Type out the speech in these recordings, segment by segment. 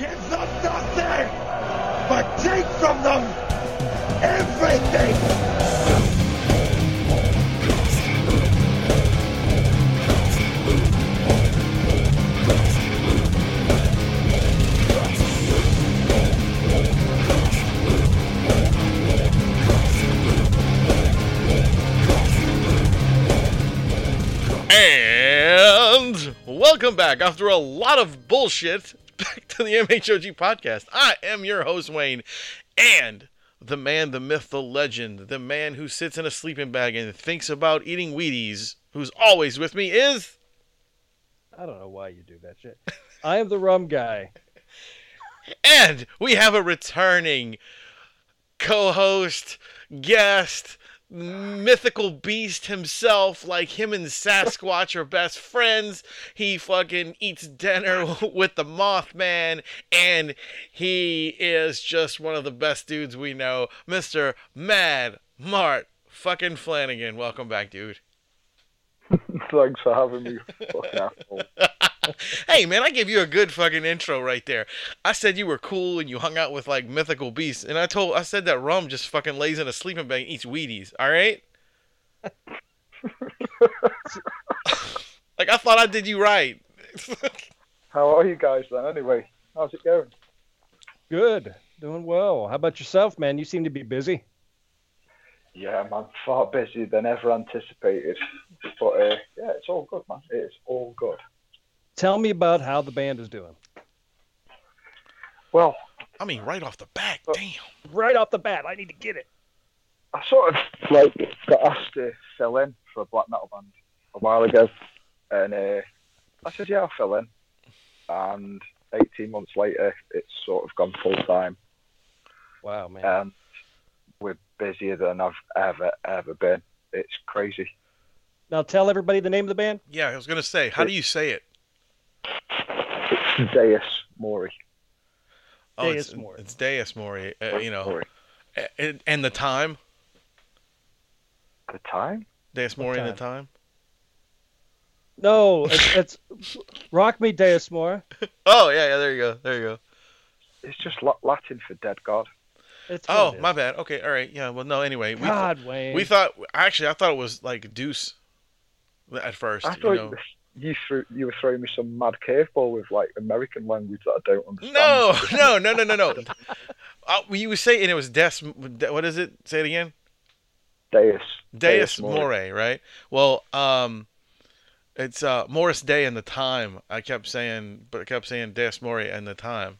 Give them nothing, but take from them everything. And welcome back after a lot of bullshit to the MHOG podcast. I am your host, Wayne, and the man, the myth, the legend, the man who sits in a sleeping bag and thinks about eating Wheaties, who's always with me, is. I don't know why you do that shit. I am the rum guy. And we have a returning co host, guest, mythical beast himself. Like him and Sasquatch are best friends. He fucking eats dinner with the Mothman, and he is just one of the best dudes we know, Mr. Mad Mart fucking Flanagan. Welcome back, dude. Thanks for having me. Fucking asshole. hey man, I gave you a good fucking intro right there. I said you were cool and you hung out with like mythical beasts, and I told I said that rum just fucking lays in a sleeping bag and eats Wheaties. All right. like I thought I did you right. How are you guys then? Anyway, how's it going? Good. Doing well. How about yourself, man? You seem to be busy. Yeah, man, far busier than ever anticipated. But uh, yeah, it's all good, man. It's all good. Tell me about how the band is doing. Well, I mean, right off the bat, Oh. damn. Right off the bat, I need to get it. I sort of like got asked to fill in for a black metal band a while ago, and uh, I said, "Yeah, I'll fill in." And 18 months later, it's sort of gone full time, Wow, man. and we're busier than I've ever ever been. It's crazy. now tell everybody the name of the band. Yeah, I was gonna say, how do you say it? It's Deus Mori. Oh, it's, Deus Mori. it's Deus Mori. Uh, you know, Mori. and, and the time, the time. Deus What Mori and the time? time. No, it's, it's Rock Me Deus Mori. Oh yeah, yeah. There you go. There you go. It's just Latin for dead god. It's Oh, it is. my bad. Okay, all right. Yeah. Well, no. Anyway, we God, Wayne. We thought actually, I thought it was like Deuce at first. I you thought know. You threw you were throwing me some mad curveball with like American language that I don't understand. No, no, no, no, no, no. uh, you were saying it was Des. What is it? Say it again. Deus. Deus Mori. More, right? Well, um, it's uh Morris Day and the time. I kept saying, but I kept saying Deus More and the time.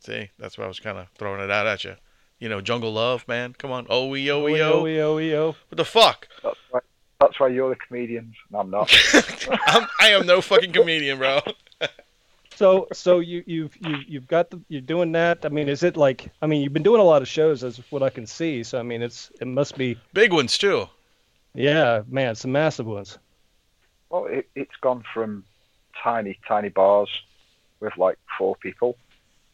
See, that's why I was kind of throwing it out at you. You know, Jungle Love, man. Come on, oh we oh we oh. What the fuck? That's why. That's why you're the comedian and I'm not. I'm, I am no fucking comedian, bro. So, so you you've you you've got the you're doing that. I mean, is it like? I mean, you've been doing a lot of shows, as what I can see. So, I mean, it's it must be. Big ones too. Yeah, man, some massive ones. well, it, it's gone from tiny, tiny bars with like four people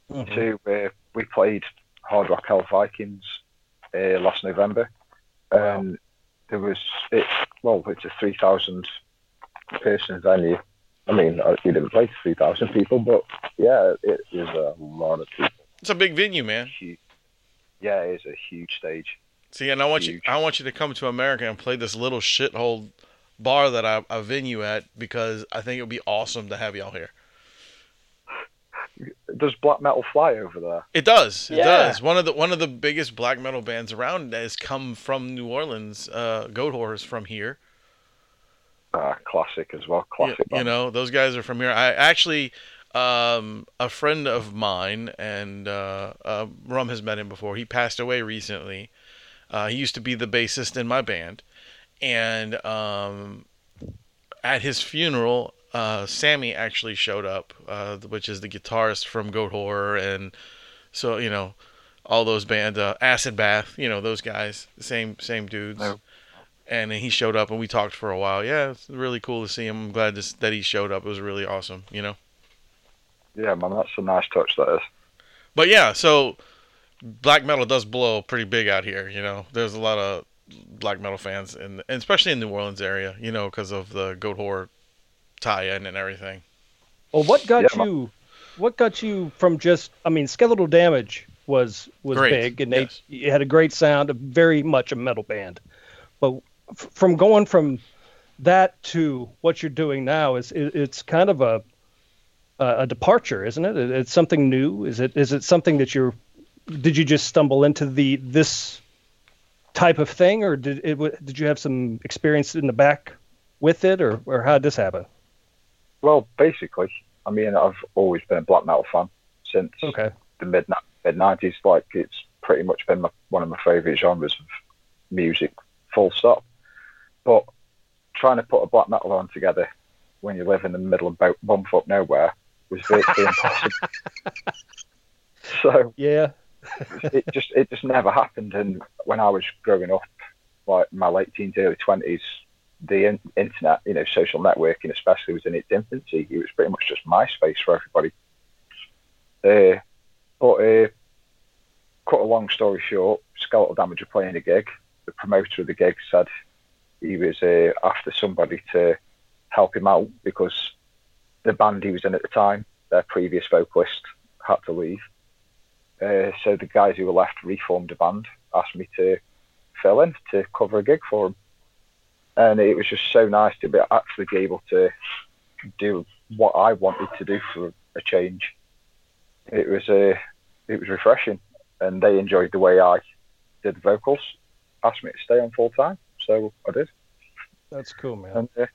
Mhm. to uh, we played Hard Rock Hell Vikings uh, last November, Wow. and there was it. Well, it's a three thousand person venue. I mean, uh, we didn't play three thousand people, but yeah, it is a lot of people. It's a big venue, man. Huge. Yeah, it is a huge stage. See, and I want you, I want you to come to America and play this little shithole bar that I, I venue at because I think it would be awesome to have y'all here. Does black metal fly over there? It does. It Yeah. does. One of the one of the biggest black metal bands around has come from New Orleans. Uh, Goatwhore from here. Ah, classic as well. Yeah, Classic. you band. know, those guys are from here. I actually, um, a friend of mine, and uh, uh, Rum has met him before. He passed away recently. Uh, he used to be the bassist in my band, and um, at his funeral, uh, Sammy actually showed up, uh, which is the guitarist from Goatwhore, and so you know, all those bands, uh, Acid Bath, you know, those guys, same same dudes. And then he showed up, and we talked for a while. Yeah, it's really cool to see him. I'm glad this, that he showed up. It was really awesome, you know. Yeah, man, that's a nice touch. That is. But yeah, so black metal does blow pretty big out here. You know, there's a lot of black metal fans, and and especially in New Orleans area. You know, because of the Goatwhore tie-in and everything. Well, what got Yeah, ma- you? what got you from just? I mean, Skeletal Damage was was Great, big, and yes. they it had a great sound, a very much a metal band. But f- from going from that to what you're doing now is it, it's kind of a a a departure, isn't it? It- It's something new. Is it is it something that you're? Did you just stumble into the this type of thing, or did it did you have some experience in the back with it, or or how did this happen? Well, basically, I mean, I've always been a black metal fan since Okay. the mid mid nineties. Like, it's pretty much been my, one of my favourite genres of music. Full stop. But trying to put a black metal on together when you live in the middle of bo- bumfuck nowhere was virtually impossible. So Yeah. it just it just never happened. And when I was growing up, like my late teens, early twenties, the in- internet, you know, social networking, especially, was in its infancy. It was pretty much just MySpace for everybody. Uh, but uh, cut a long story short, Skeletal Damage were playing a gig. The promoter of the gig said he was uh, after somebody to help him out because the band he was in at the time, their previous vocalist, had to leave. Uh, so the guys who were left reformed a band, asked me to fill in to cover a gig for them, and it was just so nice to be actually be able to do what I wanted to do for a change. It was uh, it was refreshing, and they enjoyed the way I did the vocals. Asked me to stay on full time, so I did, That's cool, man. and uh,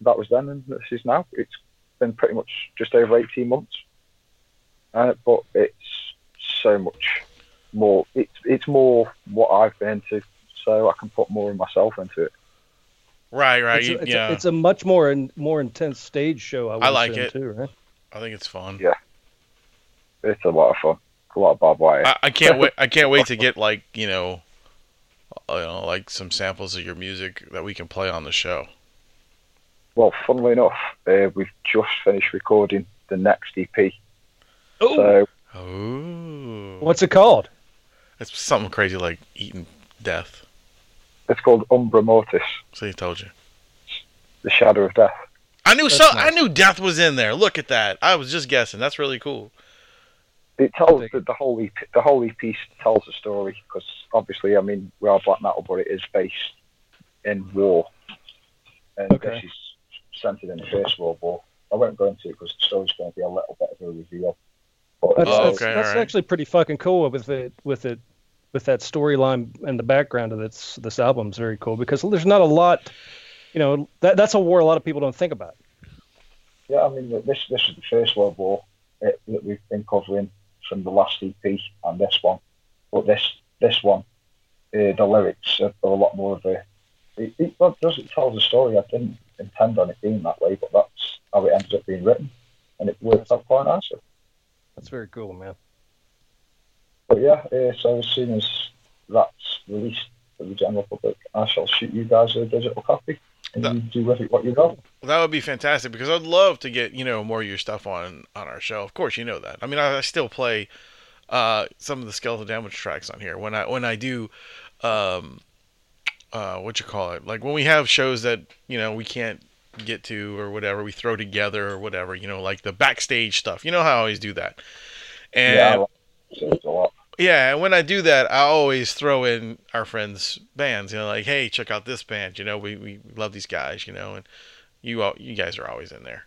that was then, and this is now. It's been pretty much just over eighteen months, uh, but it's so much more. It's it's more what I've been into, so I can put more of myself into it. Right, right. it's, a, it's, yeah, a, it's a much more in, more intense stage show. I, I like it. too, right? I think it's fun. Yeah. It's a lot of fun. A lot of barbed wire. I, I can't wait. I can't wait to get like you know, uh, you know, like some samples of your music that we can play on the show. Well, funnily enough, uh, we've just finished recording the next EP. Oh, So Oh, what's it called? it's something crazy like eating death. It's called Umbra Mortis, So I told you. the Shadow of Death. I knew That's so. I knew death was in there. Look at that. I was just guessing. That's really cool. It tells dig the, the whole EP, the whole EP tells a story because obviously, I mean, we are black metal, but it is based in war, and Okay. this is centered in the First World War. I won't go into it because the story's going to be a little bit of a reveal. But That's, Oh, uh, that's, okay, that's alright. actually pretty fucking cool with it with it with that storyline and the background of this this album is very cool because there's not a lot, you know, that that's a war a lot of people don't think about. Yeah, I mean, this this is the First World War uh, that we've been covering from the last EP and this one. But this this one, uh, the lyrics are, are a lot more of a. It, it well, does it tells a story. I didn't intend on it being that way, but that's how it ends up being written, and it works out quite nicely. That's very cool, man. But yeah, uh, so as soon as that's released to the general public, I shall shoot you guys a digital copy, and That- you do with it what you got. That would be fantastic because I'd love to get you know more of your stuff on on our show. Of course, you know that. I mean, I, I still play uh, some of the skeletal damage tracks on here when I when I do um, uh, what you call it like when we have shows that you know we can't get to or whatever we throw together or whatever you know like the backstage stuff. You know how I always do that. And yeah, I like it a lot. yeah, and when I do that, I always throw in our friends' bands. You know, like, hey, check out this band. You know, we, we love these guys. You know, and you all, you guys are always in there.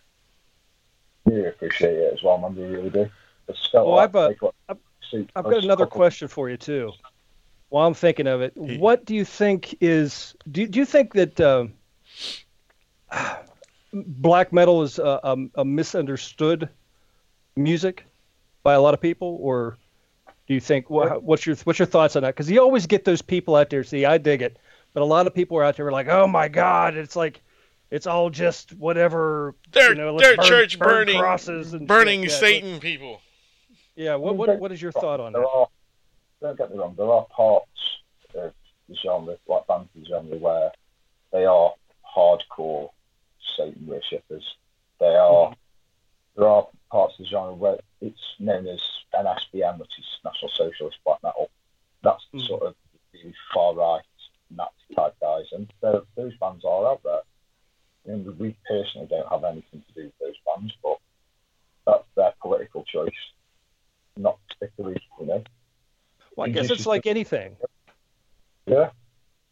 Really appreciate it as well, man. We really do. It's Well, I've, uh, like what- I've- I've got another question for you too. While I'm thinking of it, He- what do you think is? Do do you think that um, black metal is a, a, a misunderstood music by a lot of people, or do you think wha- what's your what's your thoughts on that? Because you always get those people out there. See, I dig it, but a lot of people are out there who are like, oh my god, it's like. It's all just whatever. They're you know, they're burn- church burn burning crosses and burning shit. Yeah, Satan people. Yeah. What what what is your thought on There that? are, don't get me wrong, there are parts of the genre, like bands of the genre, where they are hardcore Satan worshippers. They are. Mm-hmm. There are parts of the genre where it's known as NSBM, which is National Socialist Black Metal. That's mm. sort of the far right Nazi type guys, and those bands are out there. I mean, we personally don't have anything to do with those bands, but that's their political choice, not particularly, you know. Well, I guess it's like anything. Yeah.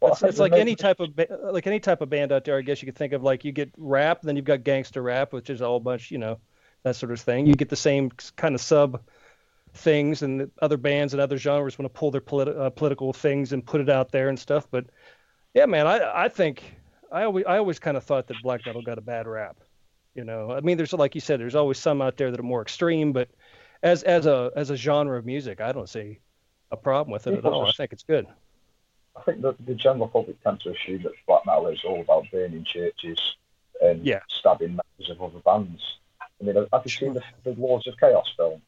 Well, it's, it's like any type of like any type of band out there. I guess you could think of like you get rap, then you've got gangster rap, which is a whole bunch, you know, that sort of thing. You get the same kind of sub things, and the other bands and other genres want to pull their politi- uh, political things and put it out there and stuff. But yeah, man, I I think I always I always kind of thought that black metal got a bad rap. You know, I mean, there's like you said, there's always some out there that are more extreme, but as as a as a genre of music, I don't see a problem with it at People all. I think it's good. I think that the general public tend to assume that black metal is all about burning churches and Yeah. stabbing members of other bands. I mean, have you seen the, the Lords of Chaos film?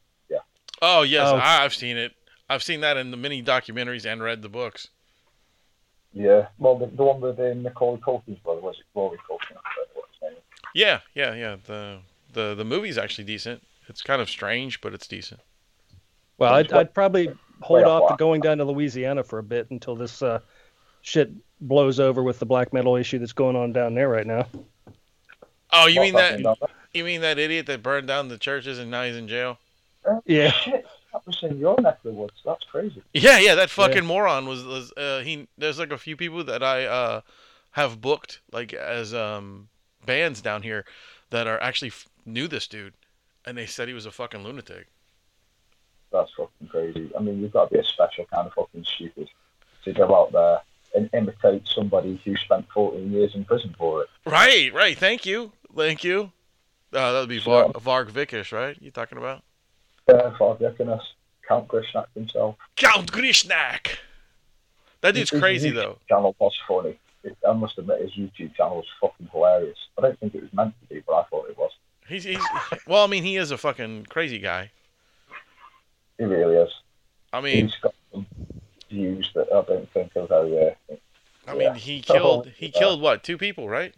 Oh yes, Oh. I, I've seen it. I've seen that in the many documentaries and read the books. Yeah. Well, the, the one with uh, Nicole Culkin's brother was it Rory Culkin? I forget what his name is. Yeah, yeah, yeah. The the the movie's actually decent. It's kind of strange, but it's decent. Well, I'd, I'd probably hold off off to going down to Louisiana for a bit until this uh, shit blows over with the black metal issue that's going on down there right now. Oh, you mean that? happening down there? You mean that idiot that burned down the churches and now he's in jail? Yeah. Shit, that was in your neck of the woods. That's crazy. Yeah, yeah. That fucking moron was was uh, he. There's like a few people that I uh have booked like as um bands down here that are actually f- knew this dude, and they said he was a fucking lunatic. That's fucking crazy. I mean, you've got to be a special kind of fucking stupid to go out there and imitate somebody who spent 14 years in prison for it. Right, right. Thank you, thank you. Uh, that would be Sure. Var- Varg Vikernes, right? You talking about Yeah, Father Dickinus, Count Grishnackh himself. Count Grishnackh? That dude's His- crazy his though. Channel was funny. It, I must admit, his YouTube channel was fucking hilarious. I don't think it was meant to be, but I thought it was. He's, he's well. I mean, he is a fucking crazy guy. He really is. I mean, He's got some views that I don't think are very. Uh, I mean, yeah. he killed he yeah. killed what two people, right?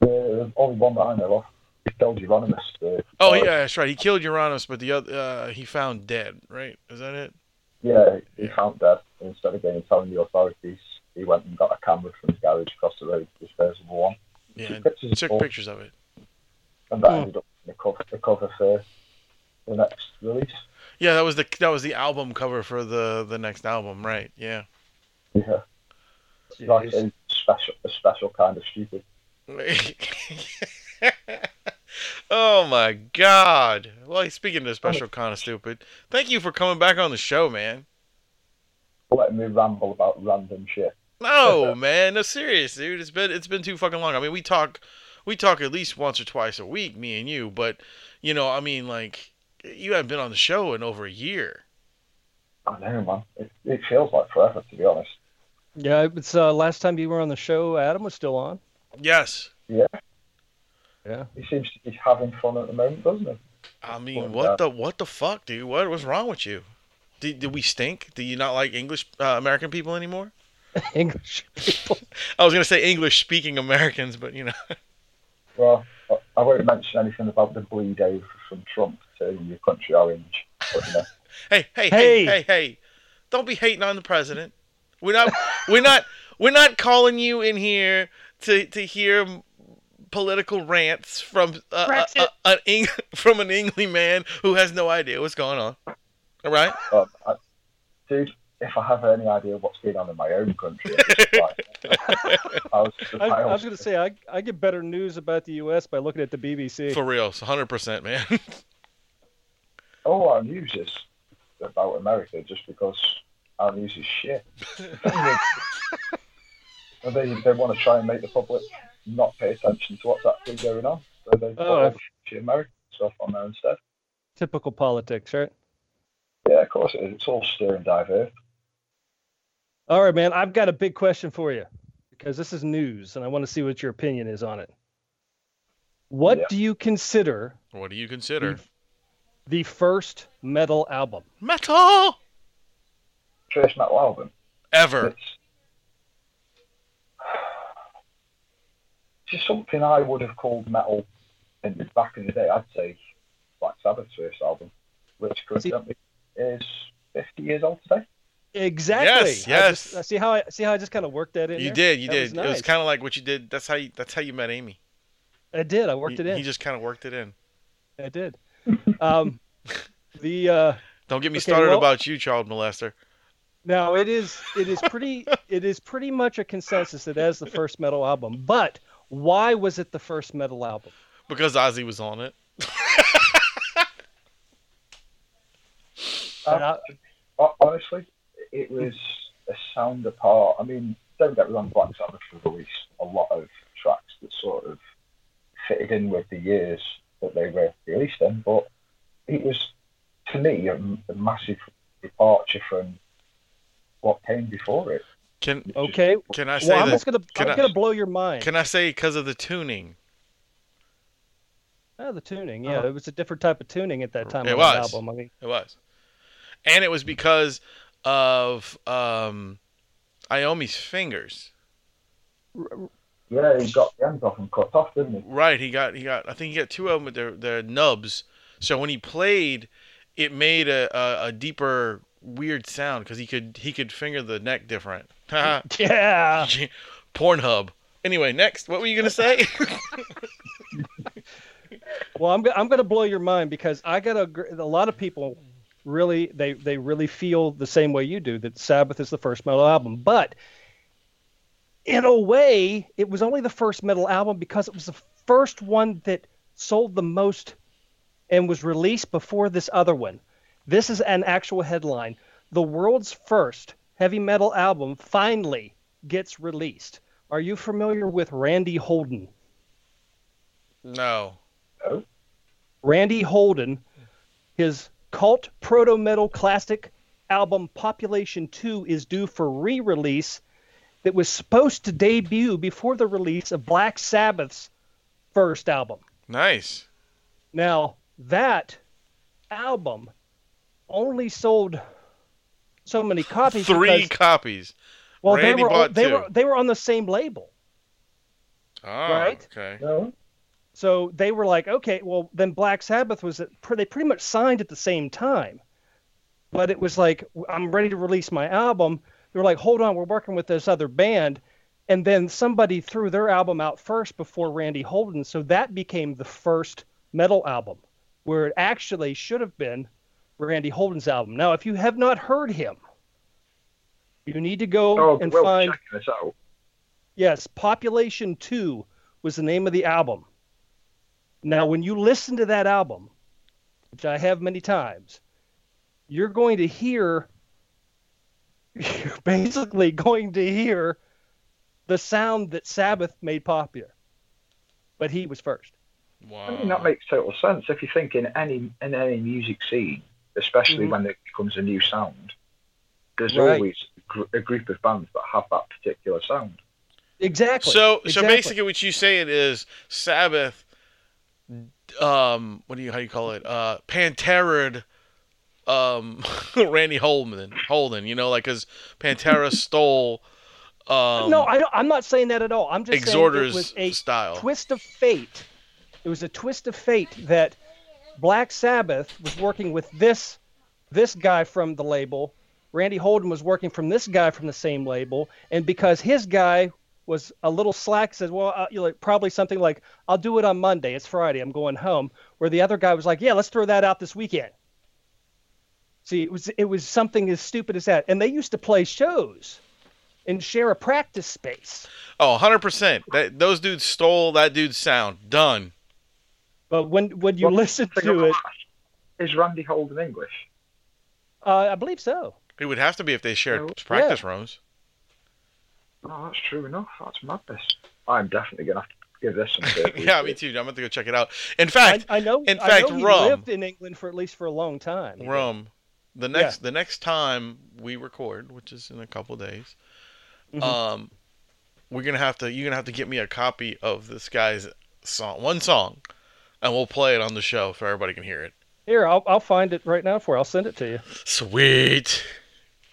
the only one that I know of. He killed Euronymous. The, Oh yeah, that's right. He killed Uranus, but the other uh, he found dead. Right? Is that it? Yeah, he found dead. Instead of going and telling the authorities, he went and got a camera from his garage across the road, disposable one. Yeah. Took pictures of Took all, pictures of it. and that Hmm. ended up in the cover, the cover for the next release. Yeah, that was the that was the album cover for the the next album, right? Yeah. Yeah, like a special, a special kind of stupid. oh my god. Well, speaking of special kind of stupid, thank you for coming back on the show, man. Letting me ramble about random shit. No, man, no serious, dude. It's been it's been too fucking long. I mean, we talk we talk at least once or twice a week, me and you, but you know, I mean like you haven't been on the show in over a year. I know, man. It, it feels like forever, to be honest. Yeah, it's uh, last time you were on the show, Adam was still on. Yes. Yeah. He seems to be having fun at the moment, doesn't he? I mean, Well, what the what the fuck, dude? What was wrong with you? Did, did we stink? Do you not like English uh, American people anymore? English people. I was gonna say English speaking Americans, but you know. Well, I- I won't mention anything about the bleed over from Trump turning your country orange. But, you know, Hey, hey, hey, Hey. hey, hey! Don't be hating on the president. We're not, we're not, we're not calling you in here to to hear political rants from uh, uh, uh, an Eng- from an English man who has no idea what's going on. All right? um, I, dude, if I have any idea what's going on in my own country, it's. I was, I, I was going to say, I, I get better news about the U.S. by looking at the BBC. For real, hundred percent, man. all our news is about America just because our news is shit. and they, they want to try and make the public not pay attention to what's actually going on. So they put Oh, all I've- the shitty American stuff on there instead. Typical politics, right? Yeah, of course it is. It's all stir and divert. All right, man. I've got a big question for you because this is news, and I want to see what your opinion is on it. What Yeah. do you consider what do you consider the first metal album? metal First metal album. ever? It's just something I would have called metal in the back in the day. I'd say Black Sabbath's first album, which coincidentally is 50 years old today. Exactly. Yes, I yes. just- I see how I see how I just kind of worked that in. You there? did, you That did. was It was kind of like what you did. That's how you. That's how you met Amy. I did. I worked he, it in. He just kind of worked it in. I did. Um, the uh, Don't get me Okay, started well- about you, child molester. Now it is it is pretty it is pretty much a consensus that as the first metal album. But why was it the first metal album? Because Ozzy was on it. Um, and I- Honestly, it was a sound apart. I mean, don't get me wrong, Black Sabbath released a lot of tracks that sort of fitted in with the years that they were released in, but it was, to me, a, a massive departure from what came before it. Can okay. can I say Well, I'm that? just gonna can I'm I- gonna blow your mind. Can I say because of the tuning? Oh, the tuning, yeah, it was a different type of tuning at that time It on was. the album. I mean, It was, and it was because of um, Iommi's fingers. Yeah, he got the ends off and cut off, didn't he? Right, he got he got. I think he got two of them with their their nubs. So when he played, it made a a, a deeper weird sound because he could he could finger the neck different. yeah. Pornhub. Anyway, next, what were you gonna say? Well, I'm I'm gonna blow your mind because I got a a lot of people really they they really feel the same way you do that Sabbath is the first metal album, but in a way, it was only the first metal album because it was the first one that sold the most and was released before this other one. This is an actual headline. The world's first heavy metal album finally gets released. Are you familiar with Randy Holden? no. Randy Holden, his cult proto metal classic album Population 2 is due for re release that was supposed to debut before the release of Black Sabbath's first album. Nice. Now, that album only sold so many copies Three because copies. well Randy they were bought they two. were they were on the same label. Oh, Right? Okay. No. So they were like, okay, well then Black Sabbath was at, they pretty much signed at the same time, but it was like I'm ready to release my album. They were like, hold on, we're working with this other band, and then somebody threw their album out first before Randy Holden, so that became the first metal album, where it actually should have been Randy Holden's album. Now, if you have not heard him, you need to go Oh, and well, find. checking this out. Yes, Population 2 was the name of the album. Now, when you listen to that album, which I have many times, you're going to hear, you're basically going to hear the sound that Sabbath made popular. But he was first. Wow. I mean, that makes total sense. If you think in any in any music scene, especially Mhm. when it becomes a new sound, there's Right. always a gr- a group of bands that have that particular sound. Exactly. So, so basically, what you're saying is Sabbath, um, what do you how do you call it? Uh, Pantera, um, Randy Holden, Holden. You know, like because Pantera stole, um, no, I don't, I'm not saying that at all. I'm just saying it Exhorder's was a style. twist of fate. It was a twist of fate that Black Sabbath was working with this this guy from the label. Randy Holden was working from this guy from the same label, and because his guy was a little slack, said, "Well, uh, you know, probably something like I'll do it on Monday. It's Friday. I'm going home." Where the other guy was like, "Yeah, let's throw that out this weekend." See, it was it was something as stupid as that, and they used to play shows and share a practice space. Oh, 100 percent. That those dudes stole that dude's sound. Done. But when when you Well, listen to of it, that. Is Randy Holden English? uh, I believe so. It would have to be if they shared Well, practice rooms. Oh, that's true enough. That's madness. I'm definitely gonna have to give this some serious yeah, me too. I'm going to go check it out. In fact, I, I know. in I fact, know he rum. lived in England for at least for a long time. Rome. The next the next time we record, which is in a couple days, Mhm. um, we're gonna have to you're gonna have to get me a copy of this guy's song, one song, and we'll play it on the show so everybody can hear it. Here, I'll I'll find it right now for you. I'll send it to you Sweet. if Sweet.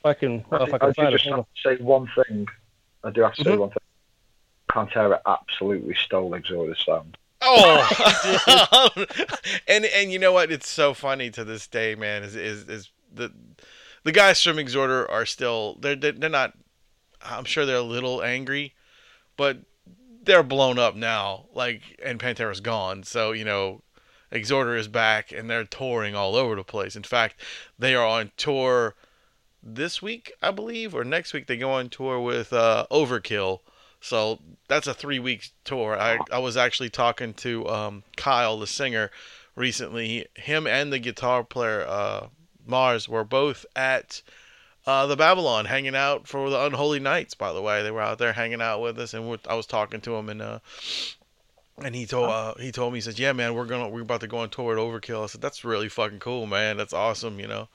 I can. Well, if I I, can do find it. just Hold have to say one thing. I do have to say Mhm. one thing. Pantera absolutely stole Exhorder's sound. Oh, and and you know what? It's so funny to this day, man. Is is is the the guys from Exhorder are still they're they're they're not. I'm sure they're a little angry, but they're blown up now. Like and Pantera's gone, so you know Exhorder is back and they're touring all over the place. In fact, they are on tour this week, I believe, or next week. They go on tour with uh, Overkill. So that's a three week tour. I, I was actually talking to um, Kyle, the singer, recently. Him and the guitar player, uh, Mars, were both at uh, the Babylon hanging out for the Unholy Nights, by the way. They were out there hanging out with us, and I was talking to him, and uh, and he told uh, he told me he says, "Yeah, man, we're gonna we're about to go on tour at Overkill." I said, "That's really fucking cool, man. That's awesome, you know."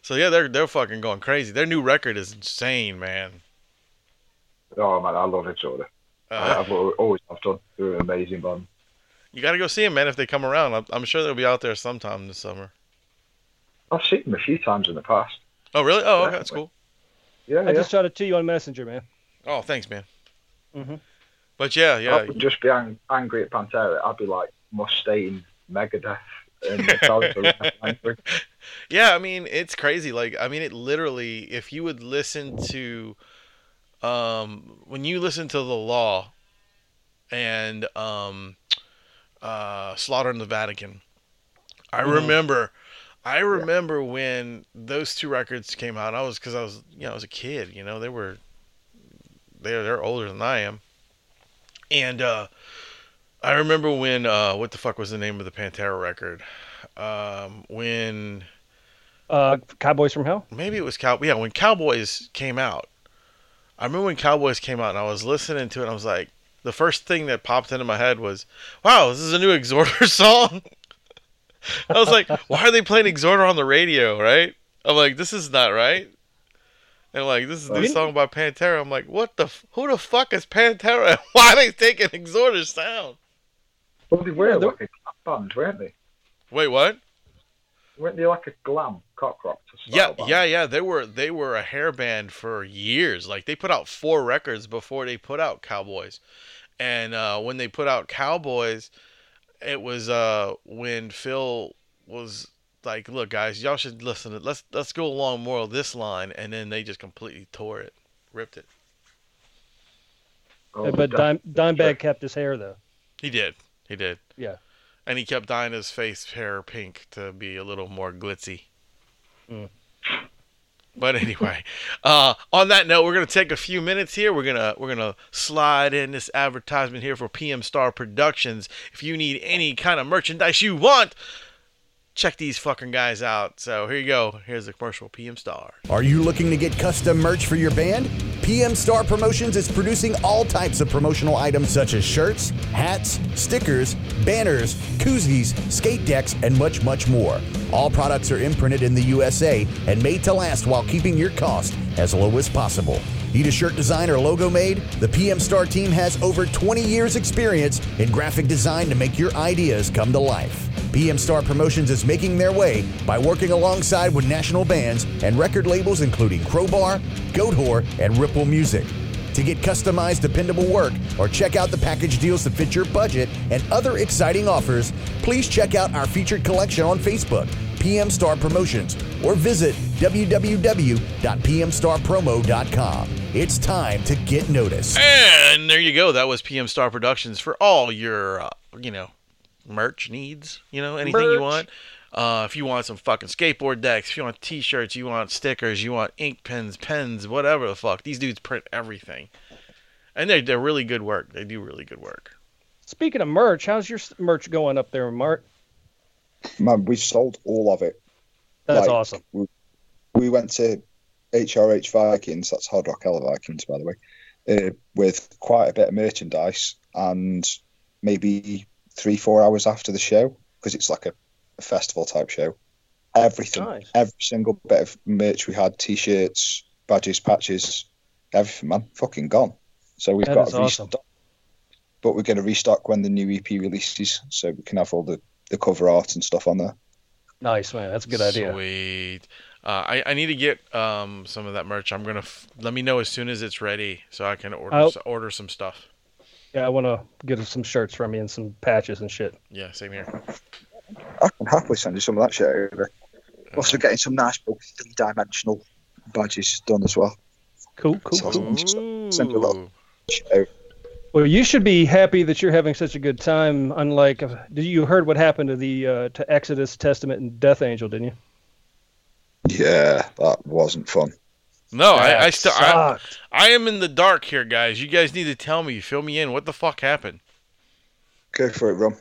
So yeah, they're they're fucking going crazy. Their new record is insane, man. Oh man, I love Exhorder. I, Uh, I've always loved them. They're an amazing band. you got to go see them, man. If they come around, I'm, I'm sure they'll be out there sometime this summer. I've seen them a few times in the past. Oh really? Oh, okay, that's cool. Yeah, I yeah. just shot it to you on Messenger, man. Oh, thanks, man. Mhm. But yeah, yeah. I would just be ang- angry at Pantera. I'd be like Mustaine, Megadeth, and Metallica. Yeah, I mean, it's crazy. Like, I mean, it literally, if you would listen to, um, when you listen to the law and, um, uh, Slaughter in the Vatican, I Mhm. remember, I remember when those two records came out. I was, cause I was, you know, I was a kid, you know, they were, they're, they're older than I am. And, uh, I remember when, uh, what the fuck was the name of the Pantera record? Um, when, Uh, Cowboys from Hell. maybe it was cow yeah when cowboys came out i remember when cowboys came out and i was listening to it and i was like the first thing that popped into my head was wow this is a new Exhorder song i was like why are they playing exhorder on the radio right i'm like this is not right and like this is a new song by pantera i'm like what the f- who the fuck is pantera why are they taking exhorder sound Well, they were Yeah, they're- like a band, weren't they? wait what Weren't they like a glam cock rock? Yeah, band? yeah, yeah. They were they were a hair band for years. Like they put out four records before they put out Cowboys, and uh, when they put out Cowboys, it was uh, when Phil was like, "Look, guys, y'all should listen. To, let's let's go along more of this line," and then they just completely tore it, ripped it. Oh, but Dime, Dimebag kept his hair though. He did, he did, Yeah. and he kept dyeing his face hair pink to be a little more glitzy. Mm. But anyway, uh, on that note, we're gonna take a few minutes here. We're gonna we're gonna slide in this advertisement here for PM Star Productions. If you need any kind of merchandise you want, check these fucking guys out. So here you go. Here's the commercial. PM Star. Are you looking to get custom merch for your band? PM Star Promotions is producing all types of promotional items such as shirts, hats, stickers, banners, koozies, skate decks, and much, much more. All products are imprinted in the USA and made to last while keeping your cost as low as possible. Need a shirt design or logo made? The PM Star team has over 20 years' experience in graphic design to make your ideas come to life. PM Star Promotions is making their way by working alongside with national bands and record labels including Crowbar, Goat Whore, and Ripple Music. To get customized, dependable work or check out the package deals that fit your budget and other exciting offers, please check out our featured collection on Facebook, PM Star Promotions, or visit www.pmstarpromo.com. It's time to get noticed. And there you go. That was PM Star Productions for all your, uh, you know, merch needs. You know, anything you want. Uh, if you want some fucking skateboard decks, if you want T-shirts, you want stickers, you want ink pens, pens, whatever the fuck. These dudes print everything, and they they're really good work. They do really good work. Speaking of merch, how's your merch going up there, Mart? Man, we sold all of it. That's Like- awesome. We went to HRH Vikings, that's Hard Rock Hella Vikings, by the way, uh, with quite a bit of merchandise and maybe three, four hours after the show, because it's like a, a festival type show. Everything, Nice. every single bit of merch we had t shirts, badges, patches, everything, man, fucking gone. So we've That got to awesome. restock. But we're going to restock when the new EP releases, so we can have all the, the cover art and stuff on there. Nice man, that's a good idea. Sweet. Uh, I, I need to get um, some of that merch. I'm gonna f- let me know as soon as it's ready so I can order I'll- order some stuff. Yeah, I want to get some shirts from you and some patches and shit. Yeah, same here. I can happily send you some of that shit over. Also, getting some nice three dimensional badges done as well. Cool, cool, So- cool. Send a lot. Ooh. Shit out. Well, you should be happy that you're having such a good time. Unlike, uh, did you heard what happened to the uh, to Exodus, Testament, and Death Angel? Didn't you? Yeah, that wasn't fun. No, I, I still I. I am in the dark here, guys. You guys need to tell me, fill me in. What the fuck happened? Go for it, Rum.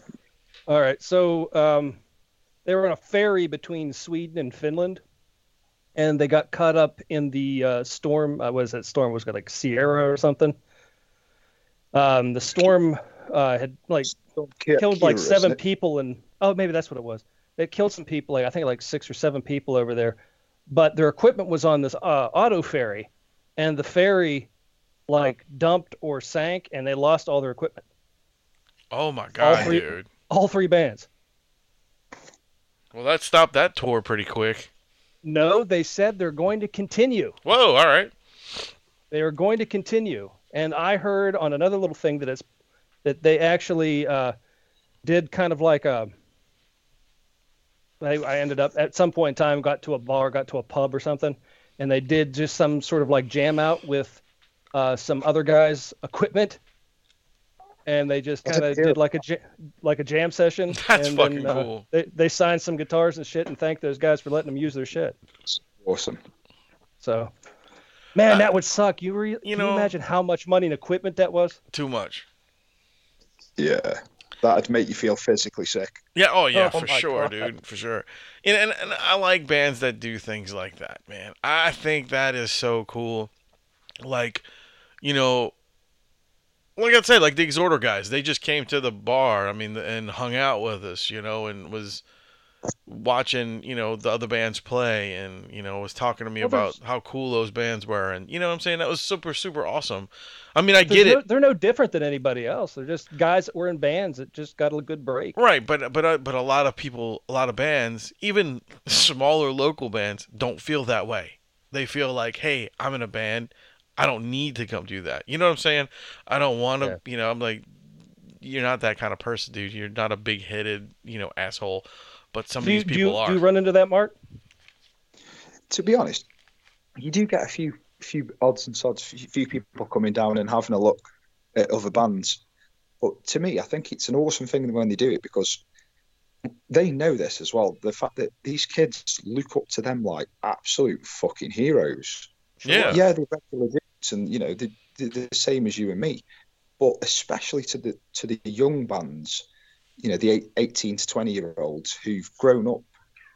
All right, so um, they were on a ferry between Sweden and Finland, and they got caught up in the uh, storm. Uh, was that storm was it like Sierra or something? Um, the storm uh, had like killed like seven people, and oh, maybe that's what it was. It killed some people. Like I think like six or seven people over there, but their equipment was on this uh, auto ferry, and the ferry like dumped or sank, and they lost all their equipment. Oh my god, three- dude. All three bands. Well, that stopped that tour pretty quick. No, they said they're going to continue. Whoa, all right. They are going to continue. And I heard on another little thing that it's that they actually uh, did kind of like a. I, I ended up at some point in time got to a bar, got to a pub or something, and they did just some sort of like jam out with uh, some other guys' equipment, and they just kind of did like a ja- like a jam session. That's and fucking then, uh, cool. They they signed some guitars and shit, and thanked those guys for letting them use their shit. Awesome. So, man, Uh, that would suck. You re- can know- you imagine how much money and equipment that was? Too much. Yeah, that'd make you feel physically sick. Yeah, oh yeah, Oh for sure, God. dude, for sure. And, and and I like bands that do things like that, man. I think that is so cool. Like, you know, like I said, like the Exhorder guys, they just came to the bar, I mean, and hung out with us, you know, and was watching, you know, the other bands play and, you know, was talking to me Well, about how cool those bands were and you know what I'm saying? That was super super awesome. I mean, I get no- it. they're no different than anybody else. They're just guys that were in bands that just got a good break. Right, but but uh, but a lot of people, a lot of bands, even smaller local bands, don't feel that way. They feel like, hey, I'm in a band, I don't need to come do that. You know what I'm saying? I don't want to. Yeah. You know, I'm like, you're not that kind of person, dude. You're not a big headed, you know, asshole. But some Do of you, these do, people you, are. do you run into that, Mark? To be honest, you do get a few few odds and sods, few few people coming down and having a look at other bands. But to me, I think it's an awesome thing when they do it because they know this as well. The fact that these kids look up to them like absolute fucking heroes. Yeah. yeah, they're regular dudes, and you know they, they're the same as you and me. But especially to the to the young bands, you know, the 18 to 20 year olds who've grown up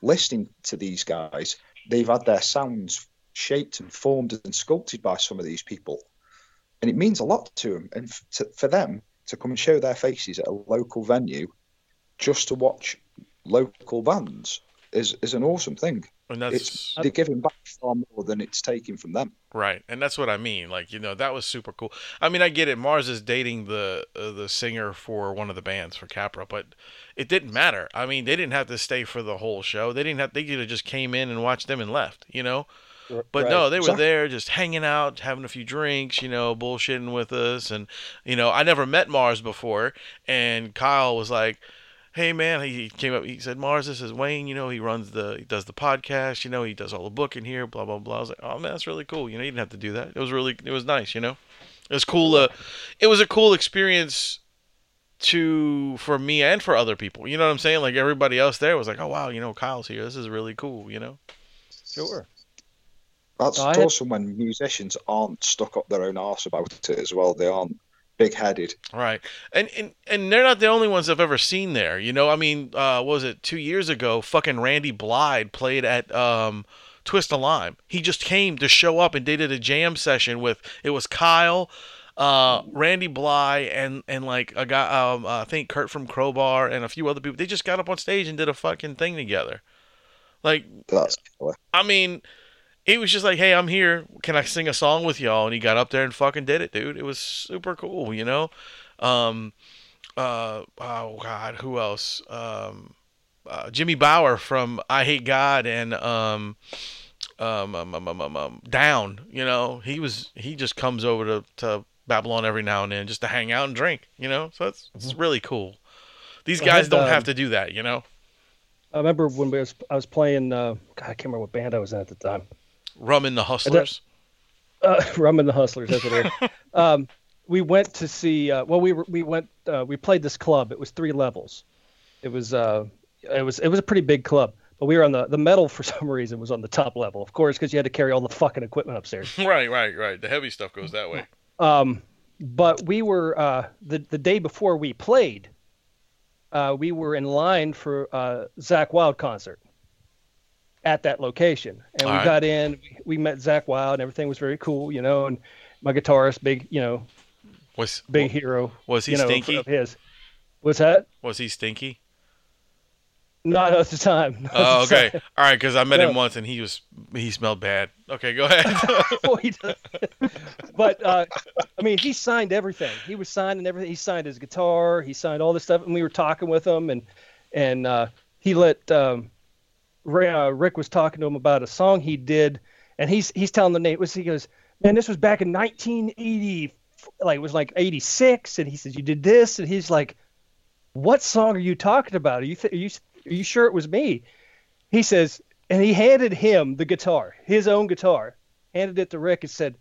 listening to these guys, they've had their sounds shaped and formed and sculpted by some of these people, and it means a lot to them. And to, for them to come and show their faces at a local venue, just to watch local bands, is is an awesome thing. And that's It's they're giving back far more than it's taking from them. Right, and that's what I mean. Like, you know, that was super cool. I mean, I get it. Mars is dating the uh, the singer for one of the bands for Capra, but it didn't matter. I mean, they didn't have to stay for the whole show. They didn't have. They could have just came in and watched them and left. You know. But Right. no, they were Exactly. there just hanging out, having a few drinks, you know, bullshitting with us. And, you know, I never met Mars before. And Kyle was like, hey, man, he came up, he said, Mars, this is Wayne. You know, he runs the, he does the podcast, you know, he does all the booking here, blah, blah, blah. I was like, oh, man, that's really cool. You know, you didn't have to do that. It was really, it was nice, you know? It was cool. Uh, it was a cool experience to, for me and for other people. You know what I'm saying? Like everybody else there was like, oh, wow, you know, Kyle's here. This is really cool, you know? Sure. That's I had- awesome when musicians aren't stuck up their own arse about it as well. They aren't big headed. Right, and, and and they're not the only ones I've ever seen there. You know, I mean, uh, what was it two years ago? Fucking Randy Blythe played at um, Twist of Lime. He just came to show up and they did a jam session with it was Kyle, uh, Randy Blythe, and and like a guy, um, uh, I think Kurt from Crowbar and a few other people. They just got up on stage and did a fucking thing together. Like. I mean, he was just like, "Hey, I'm here. Can I sing a song with y'all?" And he got up there and fucking did it, dude. It was super cool, you know. Um, uh, oh God, who else? Um, uh, Jimmy Bower from Eyehategod and um, um, um, um, um, um, um, Down. You know, he was he just comes over to to Babylon every now and then just to hang out and drink. You know, so that's it's really cool. These guys had, don't um, have to do that, you know. I remember when we was, I was playing. Uh, God, I can't remember what band I was in at the time. Rum in the Hustlers. Uh, Rum and the Hustlers, that's what it is. um, we went to see. Uh, well, we were we went uh, we played this club. It was three levels. It was uh, it was it was a pretty big club. But we were on the the metal for some reason was on the top level, of course, because you had to carry all the fucking equipment upstairs. Right, right, right. The heavy stuff goes that way. Um, but we were uh, the the day before we played. Uh, we were in line for uh, Zakk Wylde concert at that location, and All we right. got in. We, met Zakk Wylde, and everything was very cool, you know. And my guitarist, big, you know, Was big hero. was he you know, stinky? Of his. What's that? Was he stinky? Not at the time. Not Oh, at the okay. All right, because I met him once and he was he smelled bad. Okay, go ahead. Well, but uh, I mean, he signed everything. He was signing everything. He signed his guitar. He signed all this stuff, and we were talking with him, and and uh, he let um, uh, Rick was talking to him about a song he did, and he's he's telling the name. Was he goes, man, this was back in 1980, like it was like 86, and he says you did this, and he's like, what song are you talking about? Are you th- are you are you sure it was me? He says, and he handed him the guitar, his own guitar, handed it to Rick and said,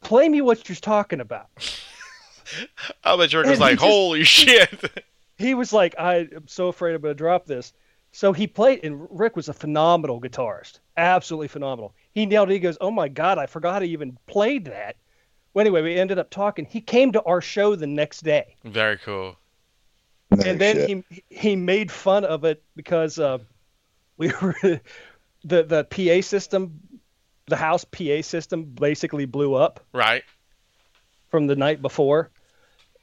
"Play me what you're talking about." I bet Jerk was like, just- "Holy shit!" He was like, "I am so afraid I'm going to drop this." So he played, and Rick was a phenomenal guitarist, absolutely phenomenal. He nailed it. He goes, "Oh my god, I forgot I even played that." Well, anyway, we ended up talking. He came to our show the next day. Very cool. No and then shit. he he made fun of it because uh, we were the the PA system, the house PA system basically blew up Right. from the night before,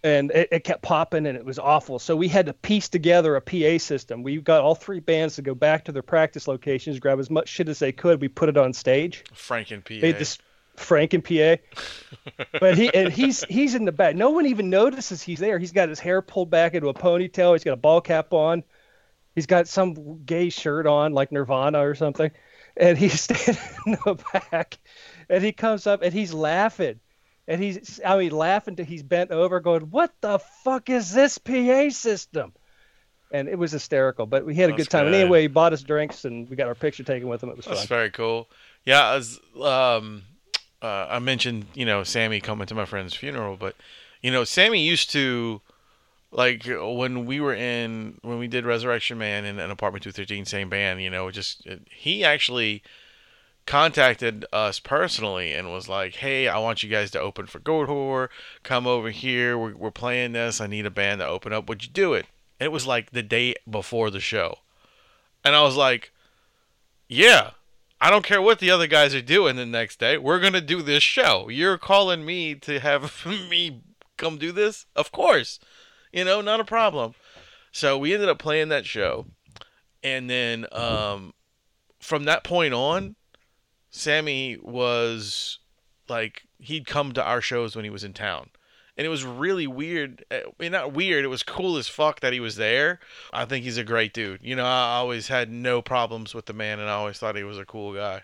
and it, it kept popping and it was awful. So we had to piece together a PA system. We got all three bands to go back to their practice locations, grab as much shit as they could. We put it on stage Frank and PA. this Frank and PA. but he and he's he's in the back. No one even notices he's there. He's got his hair pulled back into a ponytail. He's got a ball cap on. He's got some gay shirt on, like Nirvana or something. And he's standing in the back, and he comes up and he's laughing, and he's I mean laughing till he's bent over, going, "What the fuck is this PA system?" And it was hysterical, but we had a That's good time. And anyway, he bought us drinks, and we got our picture taken with him. It was That's fun. very cool. Yeah, as um, uh, I mentioned, you know, Sammy coming to my friend's funeral, but you know, Sammy used to like when we were in when we did Resurrection Man in an Apartment 213, same band. You know, just he actually contacted us personally and was like, "Hey, I want you guys to open for Goatwhore. Come over here. We're, we're playing this. I need a band to open up. Would you do it?" And it was like the day before the show, and I was like, "Yeah." I don't care what the other guys are doing the next day. We're gonna do this show. You're calling me to have me come do this? Of course. You know, not a problem. So we ended up playing that show, and then um, from that point on, Sammy was like he'd come to our shows when he was in town. And it was really weird. I mean, not weird. It was cool as fuck that he was there. I think he's a great dude. You know, I always had no problems with the man, and I always thought he was a cool guy.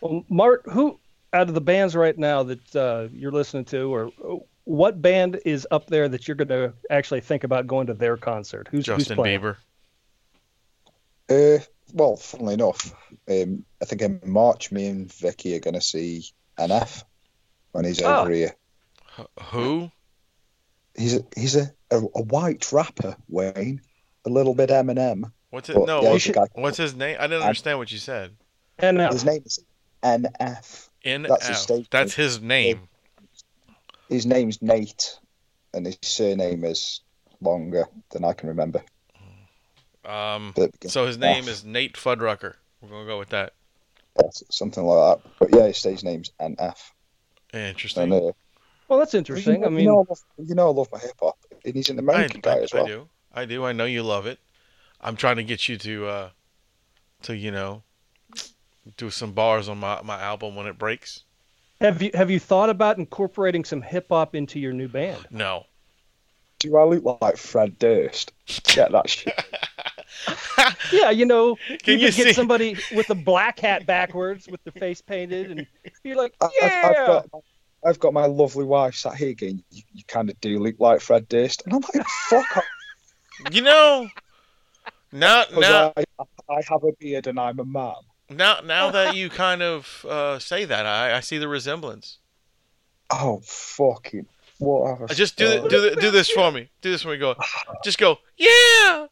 Well, Mart, who out of the bands right now that uh, you're listening to, or uh, what band is up there that you're going to actually think about going to their concert? Who's who's Justin playing? Bieber. Uh, well, funnily enough, um, I think in March, me and Vicky are going to see NF when he's Oh. over here. Who? He's a, he's a, a, a white rapper, Wayne. A little bit Eminem. What's it? But, No. yeah, What's, he's what's his name? I didn't understand what you said. And now, His name is NF. N. That's his stage That's his name. His name's Nate, and his surname is longer than I can remember. Um. But So his name F. is Nate Fuddrucker. We're gonna go with that. Yeah, something like that. But yeah, his stage name's NF. Interesting. And, uh, well, that's interesting. I you mean, know, I love, you know, I love my hip hop, and he's an I, American guy I- as well. I do. I do. I know you love it. I'm trying to get you to, uh, to you know, do some bars on my my album when it breaks. have you have you thought about incorporating some hip hop into your new band? No. Do I look like Fred Durst? Get that shit. Yeah, you know, Can you you could get somebody with a black hat backwards with the face painted, and you're like, I- yeah. I've, I've, got, I've got my lovely wife sat here again. You, you kind of do look like Fred Durst, and I'm like, fuck off. You know. Now, 'cause now, I, I have a beard and I'm a man. now, now that you kind of uh, say that, I, I see the resemblance. Oh fucking! What? Uh, Just do the, do the, do this for me. Do this for me. Go. Just go. Yeah,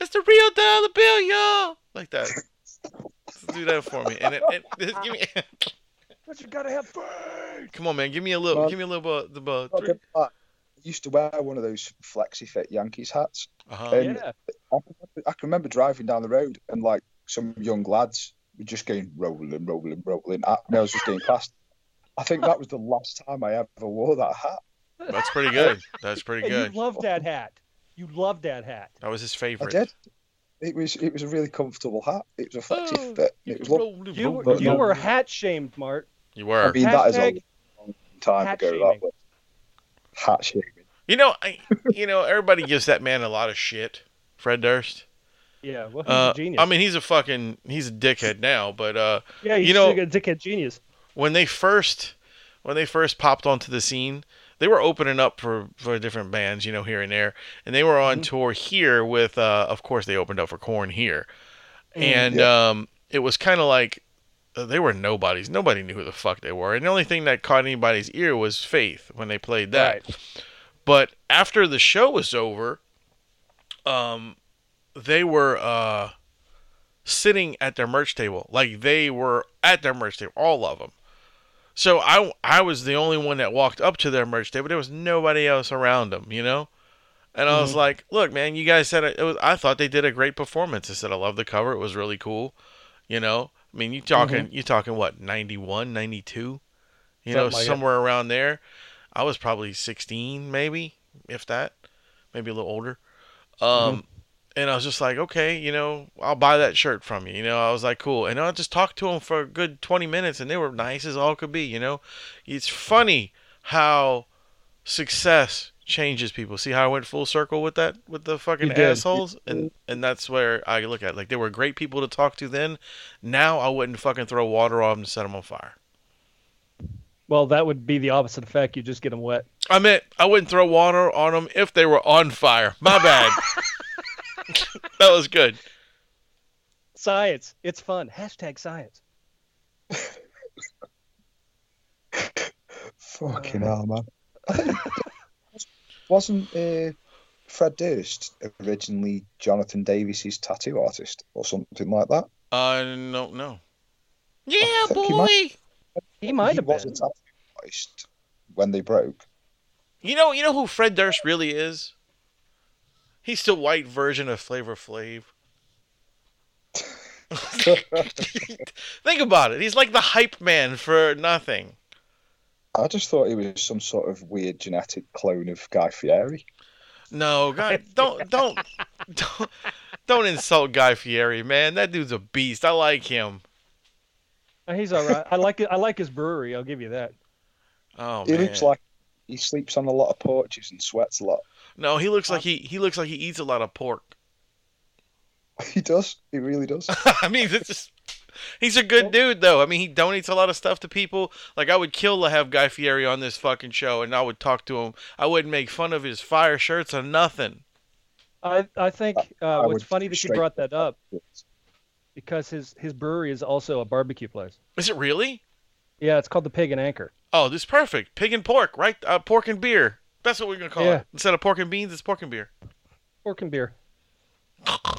it's the real dollar bill, y'all. Like that. Just do that for me. And it, it, just give me. But you gotta have fun. Come on, man. Give me a little. Man. Give me a little. bit the uh, I three. used to wear one of those flexi fit Yankees hats. Uh-huh. Um, Yeah. I can, I can remember driving down the road and like some young lads were just going rolling, rolling, rolling at me. I was just going past. I think that was the last time I ever wore that hat. That's pretty good. That's pretty And good. you loved that hat. You loved that hat. That was his favorite. I favorite. did. It was it was a really comfortable hat. It was a flexi Oh, fit. It was lovely. You, rolling. you were hat shamed, Mart. You were. I were. mean, that is a long time hat ago. shaming. That was hat shaming. You know, I, you know, everybody gives that man a lot of shit. Fred Durst. Yeah, well, he's Uh, a genius. I mean, he's a fucking, he's a dickhead now. But uh, yeah, he's you know- a dickhead genius. when they first, when they first popped onto the scene, they were opening up for for different bands, you know, here and there, and they were on tour here with, uh, of course, they opened up for Korn here, and um, it was kind of like uh, they were nobodies. Nobody knew who the fuck they were, and the only thing that caught anybody's ear was Faith when they played that. Right. But after the show was over, um, they were uh, sitting at their merch table, like they were at their merch table, all of them. So I I was the only one that walked up to their merch table. There was nobody else around them, you know. And I was mm-hmm. like, "Look, man, you guys said it, it was. I thought they did a great performance. I said I love the cover. It was really cool, you know. I mean, you talking mm-hmm. you talking what 91, 92? you know, Something like it. somewhere around there. I was probably 16, maybe, if that, maybe a little older. Um, mm-hmm. And I was just like, okay, you know, I'll buy that shirt from you. You know, I was like, cool. And I just talked to them for a good 20 minutes, and they were nice as all could be. You know, it's funny how success changes people. See how I went full circle with that with the fucking assholes, and and that's where I look at. it. Like they were great people to talk to then. Now I wouldn't fucking throw water on them and set them on fire. Well, that would be the opposite effect. You just get them wet. I meant I wouldn't throw water on them if they were on fire. My bad. that was good. Science. It's fun. Hashtag science. Fucking hell, man. Wasn't uh, Fred Durst originally Jonathan Davis's tattoo artist or something like that? I don't know. Yeah, think he boy. might- He might he have was been. a tattoo artist when they broke. You know, you know who Fred Durst really is. He's the white version of Flavor Flav. Think about it. He's like the hype man for nothing. I just thought he was some sort of weird genetic clone of Guy Fieri. No, God, don't don't don't don't insult Guy Fieri, man. That dude's a beast. I like him. Uh, He's all right. I like it. I like his brewery. I'll give you that. Oh he man. looks like he sleeps on a lot of porches and sweats a lot. No, he looks like he he looks like he eats a lot of pork. He does. He really does. I mean, it's just, he's a good dude, though. I mean, he donates a lot of stuff to people. Like, I would kill to have Guy Fieri on this fucking show, and I would talk to him. I wouldn't make fun of his fire shirts or nothing. I I think uh, I what's funny that you brought that up because his his brewery is also a barbecue place. Is it really? Yeah, it's called the Pig and Anchor. Oh, this is perfect. Pig and pork, right? Uh, pork and beer. That's what we're gonna call Yeah. it. Instead of pork and beans, it's pork and beer. Pork and beer.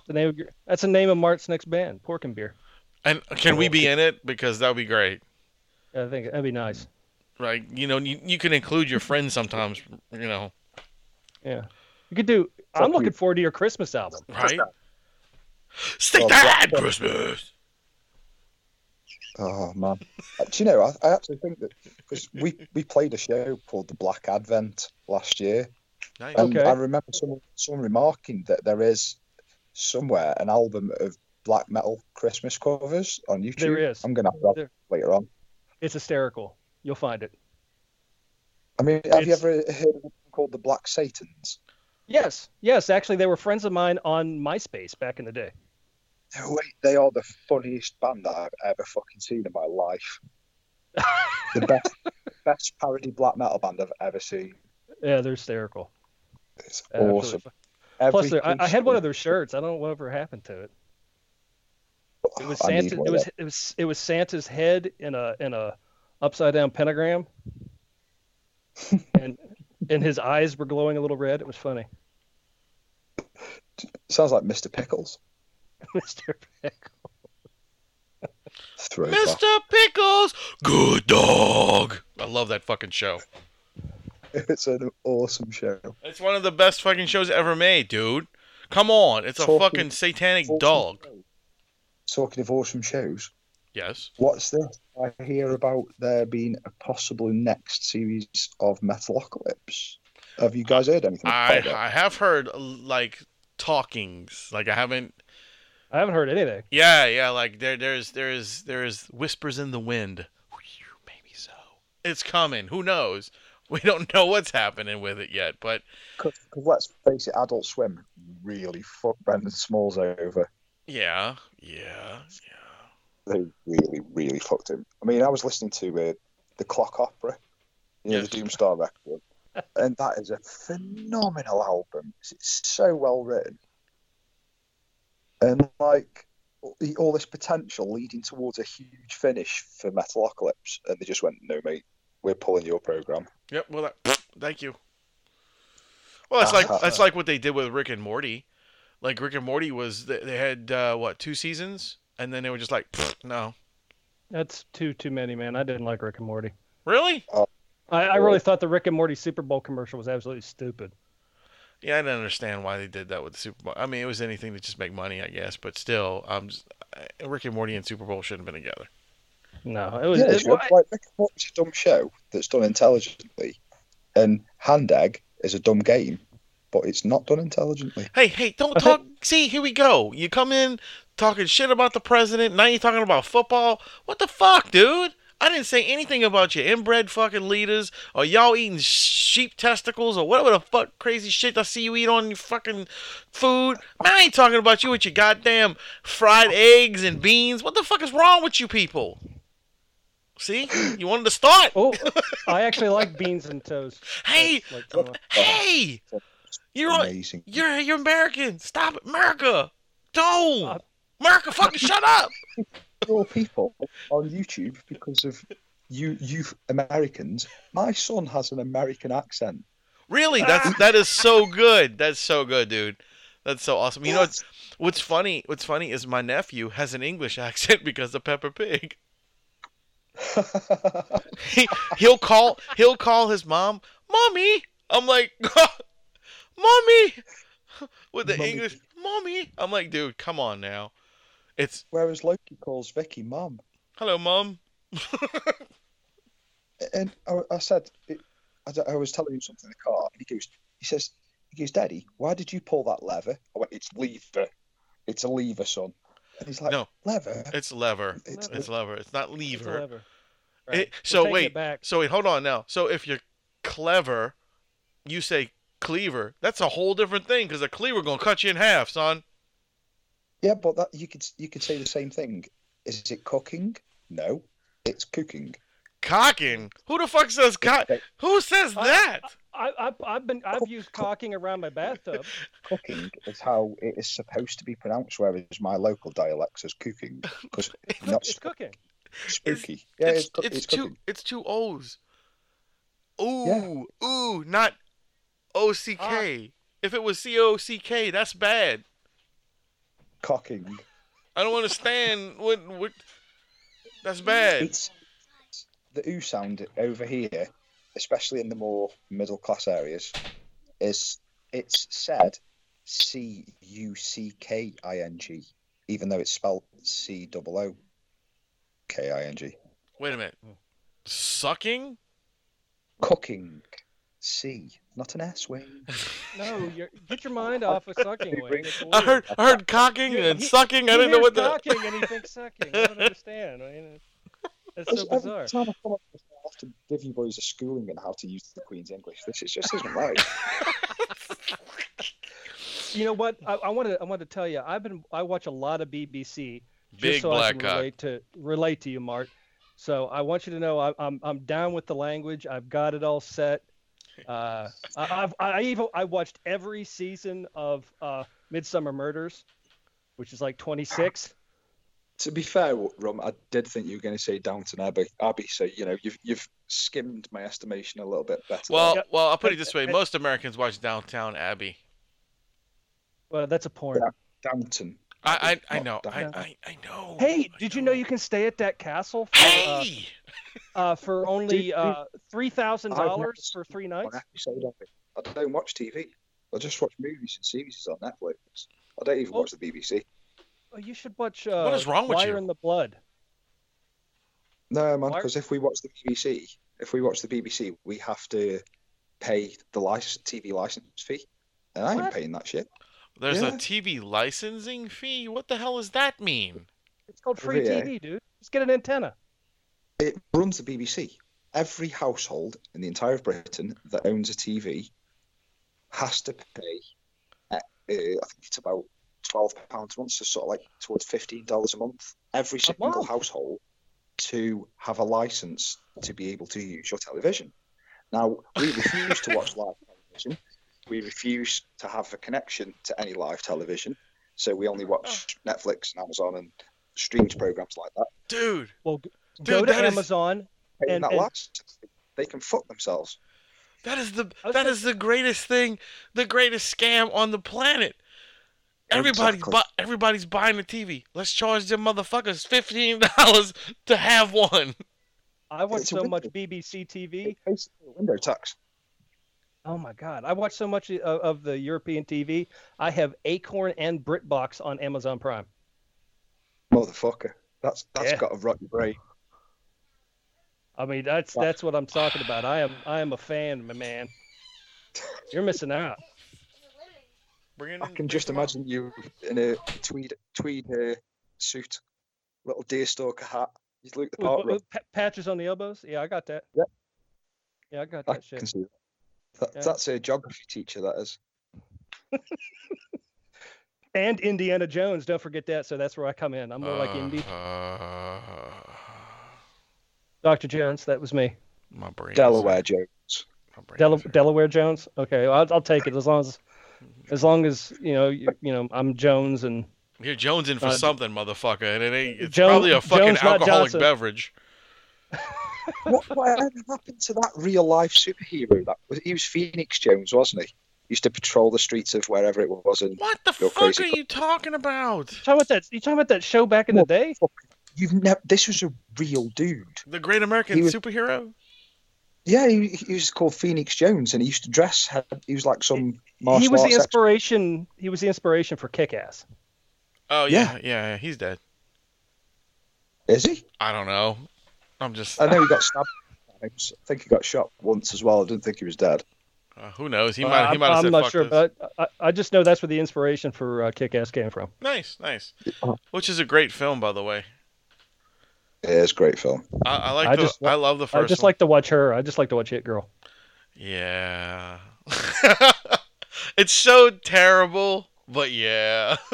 The name of your, that's the name of Mart's next band. Pork and beer. And can we be in it? Because that would be great. I think that'd be nice. Right? You know, you, you can include your friends sometimes. You know, Yeah, you could do. I'm looking forward to your Christmas album. right? Stick Well, that Christmas. Oh man, Uh, do you know? I, I actually think that because we we played a show called the Black Advent last year, Nice. and Okay. I remember someone someone remarking that there is somewhere an album of black metal Christmas covers on YouTube. There is. I'm gonna have that There- later on. It's hysterical. You'll find it. I mean, have you ever heard of one called the Black Satans? Yes, yes. Actually, they were friends of mine on MySpace back in the day. No, they are the funniest band that I've ever fucking seen in my life. the best, best parody black metal band I've ever seen. Yeah, they're hysterical. It's Absolutely. awesome. Plus, I, I had one of their shirts. I don't know whatever happened to it. It oh, was I Santa. It was it was it was Santa's head in a in a upside down pentagram. and and his eyes were glowing a little red. It was funny. Sounds like Mr. Pickles. Mr. Pickle. Throwback. Mr. Pickles, good dog. I love that fucking show. It's an awesome show. It's one of the best fucking shows ever made, dude. Come on, it's a fucking satanic dog. Talking of awesome shows, Yes. what's this? I hear about there being a possible next series of Metalocalypse. Have you guys heard anything I about it? I have heard like talkings. Like I haven't. I haven't heard anything. Yeah, yeah. Like there, there's, there's, there's whispers in the wind. Maybe so. It's coming. Who knows? We don't know what's happening with it yet, but Because let's face it, Adult Swim really fucked Brendon Smalls over. yeah, yeah, yeah. They really, really fucked him. I mean, I was listening to uh, the Klok Opera, you know, Yes. the Doomstar record, and that is a phenomenal album. It's so well written, and like all- all this potential leading towards a huge finish for Metalocalypse, and they just went, "No, mate, we're pulling your program." Yep. Well, that, thank you. Well, that's like that's like what they did with Rick and Morty. Like Rick and Morty was they, they had uh, what two seasons, and then they were just like, no, That's too too many, man. I didn't like Rick and Morty. really? I, I really thought the Rick and Morty Super Bowl commercial was absolutely stupid. Yeah, I didn't understand why they did that with the Super Bowl. I mean, it was anything to just make money, I guess. But still, um, just, uh, Rick and Morty and Super Bowl shouldn't have been together. No, it was. Yeah, it- it's like Rick and Morty's a dumb show that's done intelligently, and Hand Egg is a dumb game, but it's not done intelligently. Hey, hey, don't talk. See, here we go. You come in talking shit about the president. Now you're talking about football. What the fuck, dude? I didn't say anything about your inbred fucking leaders or y'all eating sheep testicles or whatever the fuck crazy shit I see you eat on your fucking food. Man, I ain't talking about you with your goddamn fried eggs and beans. What the fuck is wrong with you people? See, you wanted to start. Oh, I actually like beans and toast. Hey, like, uh, hey, you're Amazing. you're you're American. Stop it, America. Don't. Uh, America, fucking shut up. Your people on YouTube because of you, you Americans. My son has an American accent. Really, that's that is so good. That's so good, dude. That's so awesome. You know what's, what's funny? What's funny is my nephew has an English accent because of Peppa Pig. He, he'll call he'll call his mom, "Mommy." I'm like, "Mommy." With the Mummy. English, "Mommy." I'm like, "Dude, come on now." It's Whereas Loki calls Vicky mum. "Hello, mom." And I, I said, it, I, d- I was telling him something in the car, and he goes, he says, he goes, Daddy, why did you pull that lever? I went, it's lever. It's a lever, son. And he's like, No. lever? It's lever. It's It's lever. It's not it's a lever. lever. It- so wait, it back. so wait, hold on now. So if you're clever, you say cleaver. That's a whole different thing because a cleaver gonna cut you in half, son. Yeah, but that you could you could say the same thing. Is it cooking? No, it's cooking. Cocking. Who the fuck says cock? Who says I- that? I, I, I've been I've used cocking around my bathtub. Cooking is how it is supposed to be pronounced, whereas my local dialect says cooking because not It's cooking. spooky. yeah, it's it's, it's, it's two cooking. it's two O's. Ooh, ooh, not O C K. Ah. If it was C O C K, that's bad. Cocking. I don't understand what what. That's bad. It's the oo sound over here, especially in the more middle class areas, is it's said C U C K I N G, even though it's spelled C double O K I N G. Wait a minute. Sucking? Cooking. C, not an S wing. No, you're, get your mind off of sucking. Wayne. It's I heard I heard cocking Yeah, and he- sucking. I He didn't know what the. cocking and he thinks sucking. I don't understand. I mean, it's so Every bizarre. time I come up with I have to give you boys a schooling in how to use the Queen's English. This is just isn't right. You know what? I, I want to I want to tell you. I've been I watch a lot of BBC just Big so I black can cock. relate to relate to you, Mark. So I want you to know I, I'm I'm down with the language. I've got it all set. Uh, I, I've I even I watched every season of uh, Midsomer Murders, which is like 26. To be fair, Rum, I did think you were going to say Downton Abbey. Abbey, so you know you've you've skimmed my estimation a little bit better. Well, Yeah. well, I'll put it this way: most Americans watch Downtown Abbey. Well, that's a porn. Yeah. Downton. I, I, I know, I, I, I know. Hey, I did you know you can stay at that castle for, uh, Hey, uh, for only uh, three thousand dollars for three One nights? episode of it. I don't watch TV. I just watch movies and series on Netflix. I don't even Oh. watch the BBC. Oh, you should watch. Uh, What is wrong with Fire you? in the Blood. No, man, because if we watch the BBC, if we watch the BBC, we have to pay the license, TV license fee, and I ain't What? paying that shit. there's a TV licensing fee. What the hell does that mean? It's called free Yeah. TV, dude. Just get an antenna. It runs the BBC. Every household in the entire of Britain that owns a TV has to pay. Uh, uh, I think it's about twelve pounds a month, so sort of like towards fifteen dollars a month. Every single household to have a license to be able to use your television. Now we refuse to watch live television. We refuse to have a connection to any live television, so we only watch Netflix and Amazon and streams programs like that. Dude, Well, g- go to that is- Amazon. And- that and- license, they can fuck themselves. that is the I was that gonna- is the greatest thing, the greatest scam on the planet. Everybody's Exactly. bu- everybody's buying a TV. Let's charge them motherfuckers fifteen dollars to have one. I watch It's so much. BBC TV. It's window tax. Oh my god, I watch so much of, of the European TV. I have Acorn and BritBox on Amazon Prime. Motherfucker. That's that's Yeah. got to rot your brain. I mean, that's Wow. that's what I'm talking about. I am I am a fan, my man. You're missing out. Bring I can just them up. imagine you in a tweed tweed uh, suit, little deerstalker hat. You look the part. with- with pa- patches on the elbows. Yeah, I got that. Yep. Yeah, I got I that shit. can see that. That- Yeah. That's a geography teacher. That is. And Indiana Jones. Don't forget that. So that's where I come in. I'm more like Indy. Uh, Dr. Jones. That was me. my brain. Delaware Jones. my brain Del- Delaware Jones. Okay, well, I'll, I'll take it as long as as long as you know you, you know I'm Jones and You're Jones in for Uh, something, motherfucker, and it ain't. It's Jones- probably a fucking Jones, alcoholic beverage. what, whatever happened to that real life superhero? That was he was Phoenix Jones, wasn't he? Used to patrol the streets of wherever it was, and What the You're fuck crazy. are you talking about? you talking about that. You talking about that show back in the day? You've never. This was a real dude. The Great American was- Superhero? Yeah, he, he was called Phoenix Jones, and he used to dress. He was like some martial He was the arts expert. inspiration. He was the inspiration for Kick-Ass. Oh yeah, yeah, yeah, he's dead. Is he? I don't know. I'm just. I know he got stabbed. I think he got shot once as well. I didn't think he was dead. Uh, who knows? He Uh, might. He I'm, might have I'm said not fuck sure, this. but I, I just know that's where the inspiration for uh, Kick-Ass came from. Nice, nice. Oh. Which is a great film, by the way. It is a great film. I, I like I the. just- I love the first. I just one. like to watch her. I just like to watch Hit Girl. Yeah. it's so terrible, but yeah.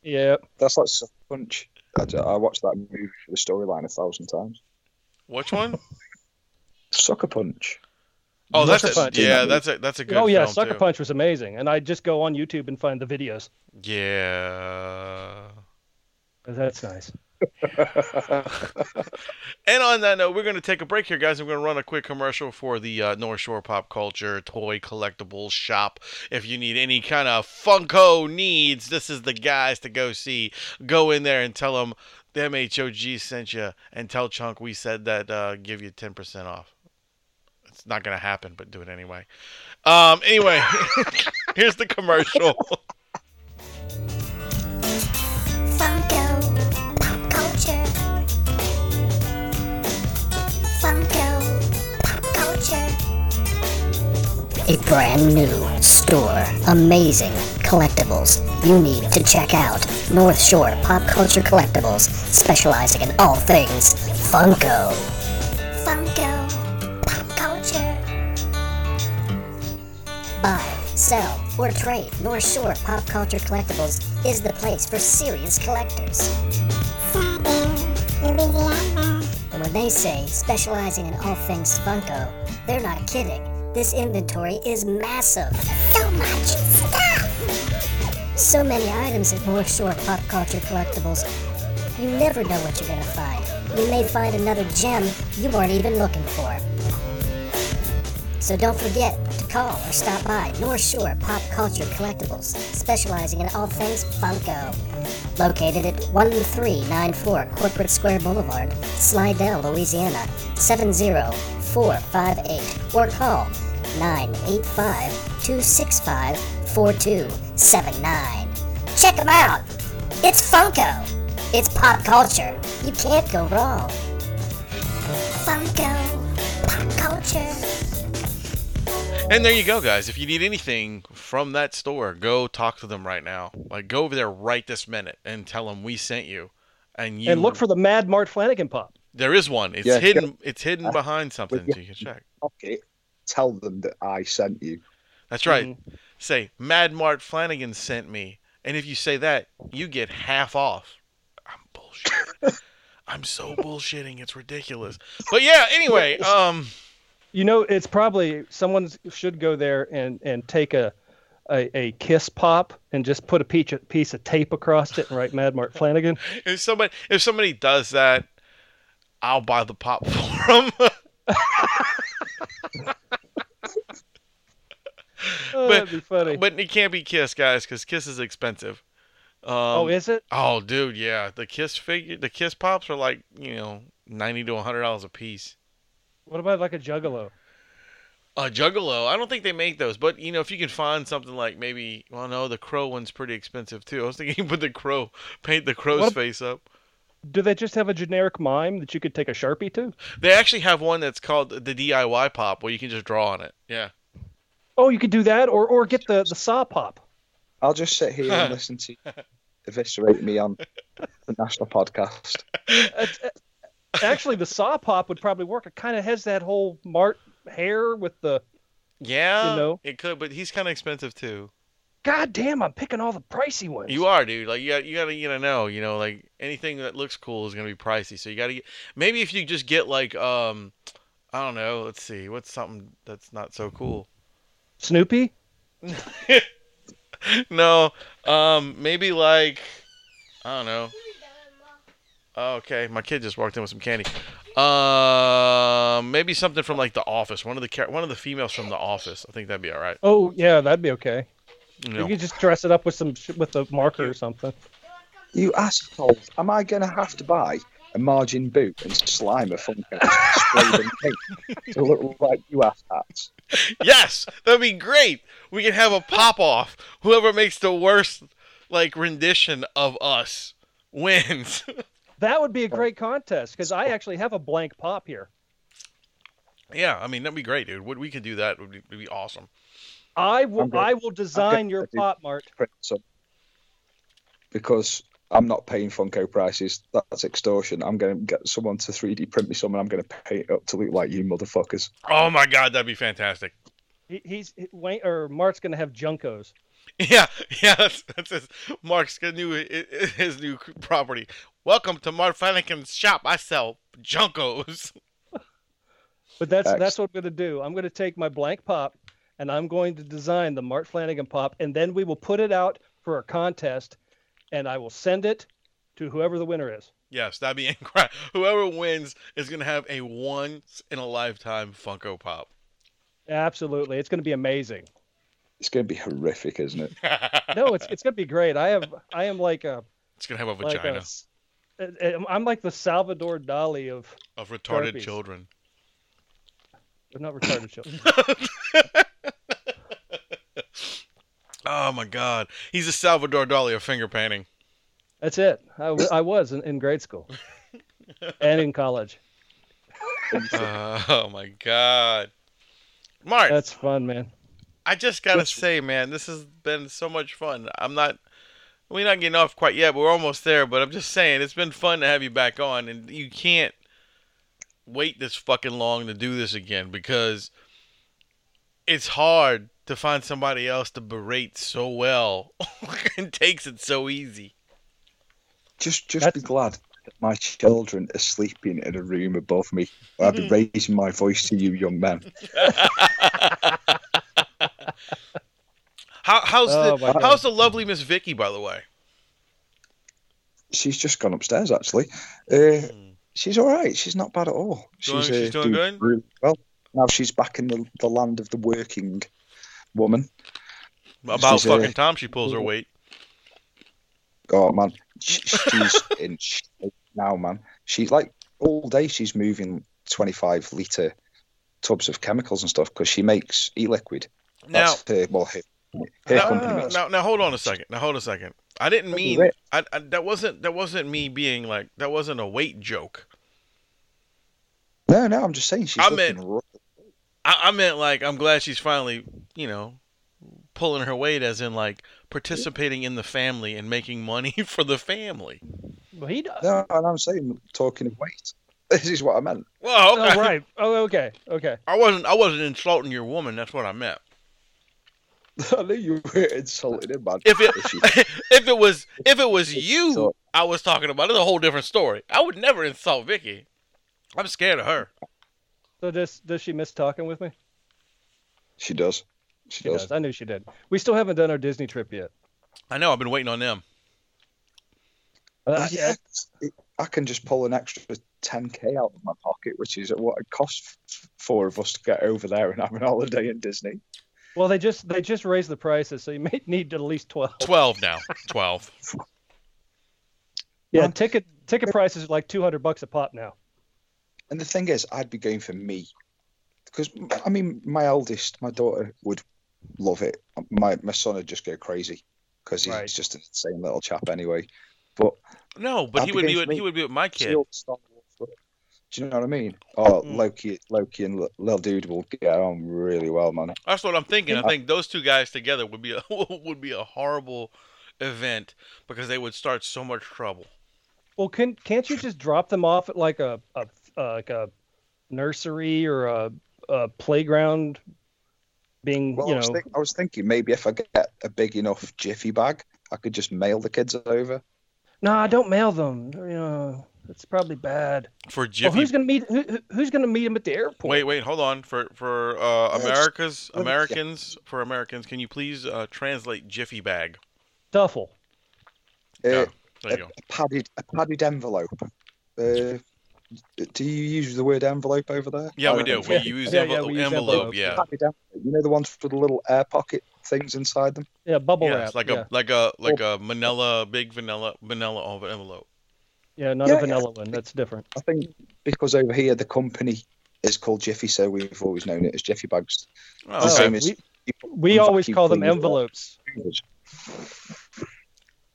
Yeah, That's like Sucker Punch. I, I watched that movie for the storyline a thousand times. Which one? Sucker Punch. Oh, that's Sucker a, Punch. yeah, that's a that's a good oh yeah, film Sucker too. Punch was amazing, and I just go on YouTube and find the videos. Yeah. That's nice. And on that note, we're going to take a break here, guys. I'm going to run a quick commercial for the uh, North Shore Pop Culture Toy Collectibles Shop. If you need any kind of Funko needs, this is the guys to go see. Go in there and tell them the MHOG sent you, and tell Chunk we said that uh, give you 10% off. It's not going to happen, but do it anyway. Um, anyway, here's the commercial. A brand new store. Amazing collectibles you need to check out. North Shore Pop Culture Collectibles, specializing in all things Funko. Funko Pop Culture. Buy, sell, or trade, North Shore Pop Culture Collectibles is the place for serious collectors. And when they say specializing in all things Funko, they're not kidding. This inventory is massive. So much stuff! So many items at North Shore Pop Culture Collectibles. You never know what you're gonna find. You may find another gem you weren't even looking for. So don't forget to call or stop by North Shore Pop Culture Collectibles, specializing in all things Funko. Located at 1394 Corporate Square Boulevard, Slidell, Louisiana 70458, or call 985 265 4279. Check them out! It's Funko! It's pop culture. You can't go wrong. Funko. Pop culture. And there you go, guys. If you need anything from that store, go talk to them right now. Like, go over there right this minute and tell them we sent you. And you And look for the Mad Mart Flannagan pop. There is one. It's Yeah, hidden. It's hidden behind With something, your so you can check. pocket, tell them that I sent you. That's right. Say Mad Mart Flannagan sent me, and if you say that, you get half off. I'm bullshitting. I'm so bullshitting. It's ridiculous. But yeah. Anyway, um, You know, it's probably someone should go there and and take a a, a kiss pop and just put a piece of, piece of tape across it and write Mad Mart Flannagan. if somebody if somebody does that, I'll buy the pop for them. Oh, that'd be funny. but it can't be Kiss, guys, because Kiss is expensive. Um, oh, is it? Oh, dude, yeah. The Kiss figure, the Kiss pops are like you know ninety to hundred dollars a piece. What about like a Juggalo? A Juggalo, I don't think they make those, but you know if you can find something like maybe, well, no, the Crow one's pretty expensive too. I was thinking put the Crow, paint the Crow's What- face up. Do they just have a generic mime that you could take a sharpie to? They actually have one that's called the DIY pop where you can just draw on it. Yeah. Oh, you could do that, or or get the the saw pop. I'll just sit here and listen to you eviscerate me on the national podcast. Uh, Actually, the saw pop would probably work. It kind of has that whole Mart hair with the. Yeah, You know? it could, but he's kind of expensive too. God damn! I'm picking all the pricey ones. You are, dude. Like you got, you gotta, you gotta know. You know, like anything that looks cool is gonna be pricey. So you gotta get. Maybe if you just get like, um, I don't know. Let's see. What's something that's not so cool? Snoopy. no. Um, maybe like, I don't know. Oh, okay, my kid just walked in with some candy. Um, maybe something from like The Office. One of the one of the females from The Office. I think that'd be all right. Oh yeah, that'd be okay. You You could just dress it up with some sh- with a marker or something. You asshole! Am I going to have to buy a margin boot and slime a Funko sprayed in pink to look like you ass hats? Yes, that'd be great. We can have a pop off. Whoever makes the worst like rendition of us wins. That would be a great contest because I actually have a blank pop here. yeah, I mean that'd be great, dude. What we could do that would be, would be awesome. I will. I'm good. I will design your I pop, Mart. Print. Because I'm not paying Funko prices. That's extortion. I'm going to get someone to 3D print me some, and I'm going to pay it up to look like you motherfuckers. Oh my god, that'd be fantastic. He, he's he, Wayne or Mark's gonna have Junkos. Yeah, yeah, that's, that's his, Mark's new his new property. Welcome to Mark Flannagan's shop. I sell Junkos. But that's Excellent. that's what I'm gonna do. I'm gonna take my blank pop and I'm going to design the Mart Flannagan pop, and then we will put it out for a contest, and I will send it to whoever the winner is. Yes, that'd be incredible. Whoever wins is gonna have a once in a lifetime Funko Pop. Absolutely, it's gonna be amazing. It's going to be horrific, isn't it? No, it's it's gonna be great. I have I am like a It's gonna have a like a vagina s- uh, I'm like the Salvador Dali of of retarded Sharpies. children. not retarded children. Oh my God, he's a Salvador Dali of finger painting. That's it. I, w- I was in, in grade school and in college. Uh, oh my God, Mark. That's fun, man. I just gotta Which- say, man, this has been so much fun. I'm not, we're not getting off quite yet, but we're almost there. But I'm just saying, it's been fun to have you back on, and you can't wait this fucking long to do this again because it's hard to find somebody else to berate so well and takes it so easy. Just, just be glad that my children are sleeping in a room above me. I'll be raising my voice to you, young man. How, how's Oh, the how's the lovely Miss Vicky, by the way? she's just gone upstairs actually. Uh, she's all right. She's not bad at all. Doing- She's, she's uh, doing good? really well. Now she's back in the, the land of the working woman. About She's, fucking time she pulls her weight. God, man, She- she's in shape now, man. She's like all day. She's moving twenty-five liter tubs of chemicals and stuff because she makes e-liquid. Now, That's her, well, her, her now, company now, now, hold on a second. Now, hold a second. I didn't mean. I, I, that wasn't that wasn't me being like that wasn't a weight joke. No, no, I'm just saying she's I looking meant- rough. I, I meant like I'm glad she's finally you know pulling her weight, as in like participating in the family and making money for the family. Well, he does. No, and I'm saying talking of weight. This is what I meant. Well, okay. Oh, right. Oh, okay. Okay. I wasn't I wasn't insulting your woman. That's what I meant. I knew you were insulting him, man. If it if it was if it was you So- I was talking about, it's a whole different story. I would never insult Vicky. I'm scared of her. So does does she miss talking with me? she does. She, She does. does. I knew she did. We still haven't done our Disney trip yet. I know. I've been waiting on them. Uh, yeah, I can just pull an extra 10k out of my pocket, which is what it costs f- four of us to get over there and have an holiday in Disney. Well, they just they just raised the prices, so you may need at least twelve. Twelve now. Twelve. Yeah, Man. ticket ticket prices are like two hundred bucks a pop now. And the thing is, I'd be going for me because I mean, my eldest, my daughter would love it. My my son would just go crazy because he's Right. just an insane little chap anyway. But No, but I'd he be would be with, he would be with my it's kid. the old Star Wars look. do you know what I mean? Oh, Mm. Loki, Loki, and L- little dude will get on really well, man. That's what I'm thinking. I think those two guys together would be a would be a horrible event because they would start so much trouble. Well, can can't you just drop them off at like a, a uh, like a nursery or a, a playground? Being Well, you I, was know, think, I was thinking maybe if I get a big enough jiffy bag, I could just mail the kids over. no, i don't mail them. You know, it's probably bad. For jiffy Well, Jiffy. who's gonna meet who, who- who's gonna meet them at the airport? wait, wait, hold on. For for uh, America's let me- Americans for Americans, can you please uh, translate Jiffy bag? Duffel. Uh, Yeah, there a, go. a padded, a padded envelope. Uh, do you use the word envelope over there? Yeah, we do. don't We know. use Yeah, envel- yeah, we use envelope. envelopes, Yeah. You know the ones with the little air pocket things inside them. Yeah, bubble Yeah, wrap. it's like yeah. a like a like a manila big vanilla vanilla envelope. yeah, not Yeah, a yeah. vanilla one. That's different. I think because over here the company is called Jiffy, so we've always known it as Jiffy bags. Oh, The okay. same as we we always call them cleaners. envelopes.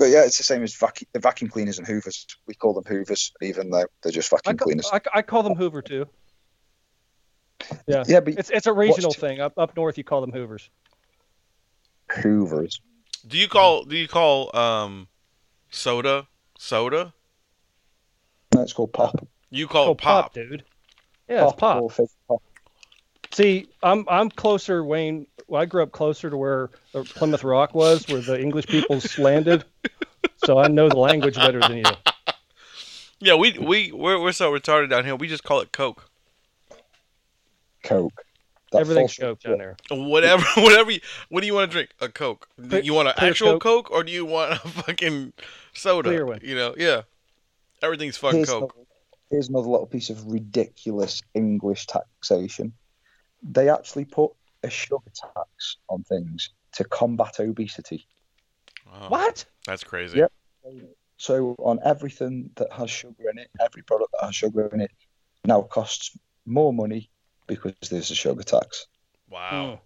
Hoovers. But yeah, it's the same as vacuum, vacuum cleaners and Hoovers. We call them Hoovers, even though they're just I, vacuum ca- cleaners. I, I call them Hoover too. Yeah, yeah, but it's it's a regional What's- thing. Up up north, you call them Hoovers. Hoovers. Do you call do you call um soda soda? No, it's called pop. You call oh, it pop. dude. Yeah, it's pop. or fizz pop. See, I'm I'm closer, Wayne. Well, I grew up closer to where Plymouth Rock was, where the English peoples landed. So I know the language better than you. Yeah, we we we're, we're so retarded down here. We just call it Coke. Coke. That Everything's Coke down there. Whatever, whatever. You, what do you want to drink? A Coke. Do you want an clear actual Coke. Coke. or do you want a fucking soda? Clear one. You know, yeah. Everything's fucking Here's Coke. another, here's another little piece of ridiculous English taxation. They actually put a sugar tax on things to combat obesity. Wow, What? That's crazy. Yep. So on everything that has sugar in it, every product that has sugar in it now costs more money because there's a sugar tax. Wow.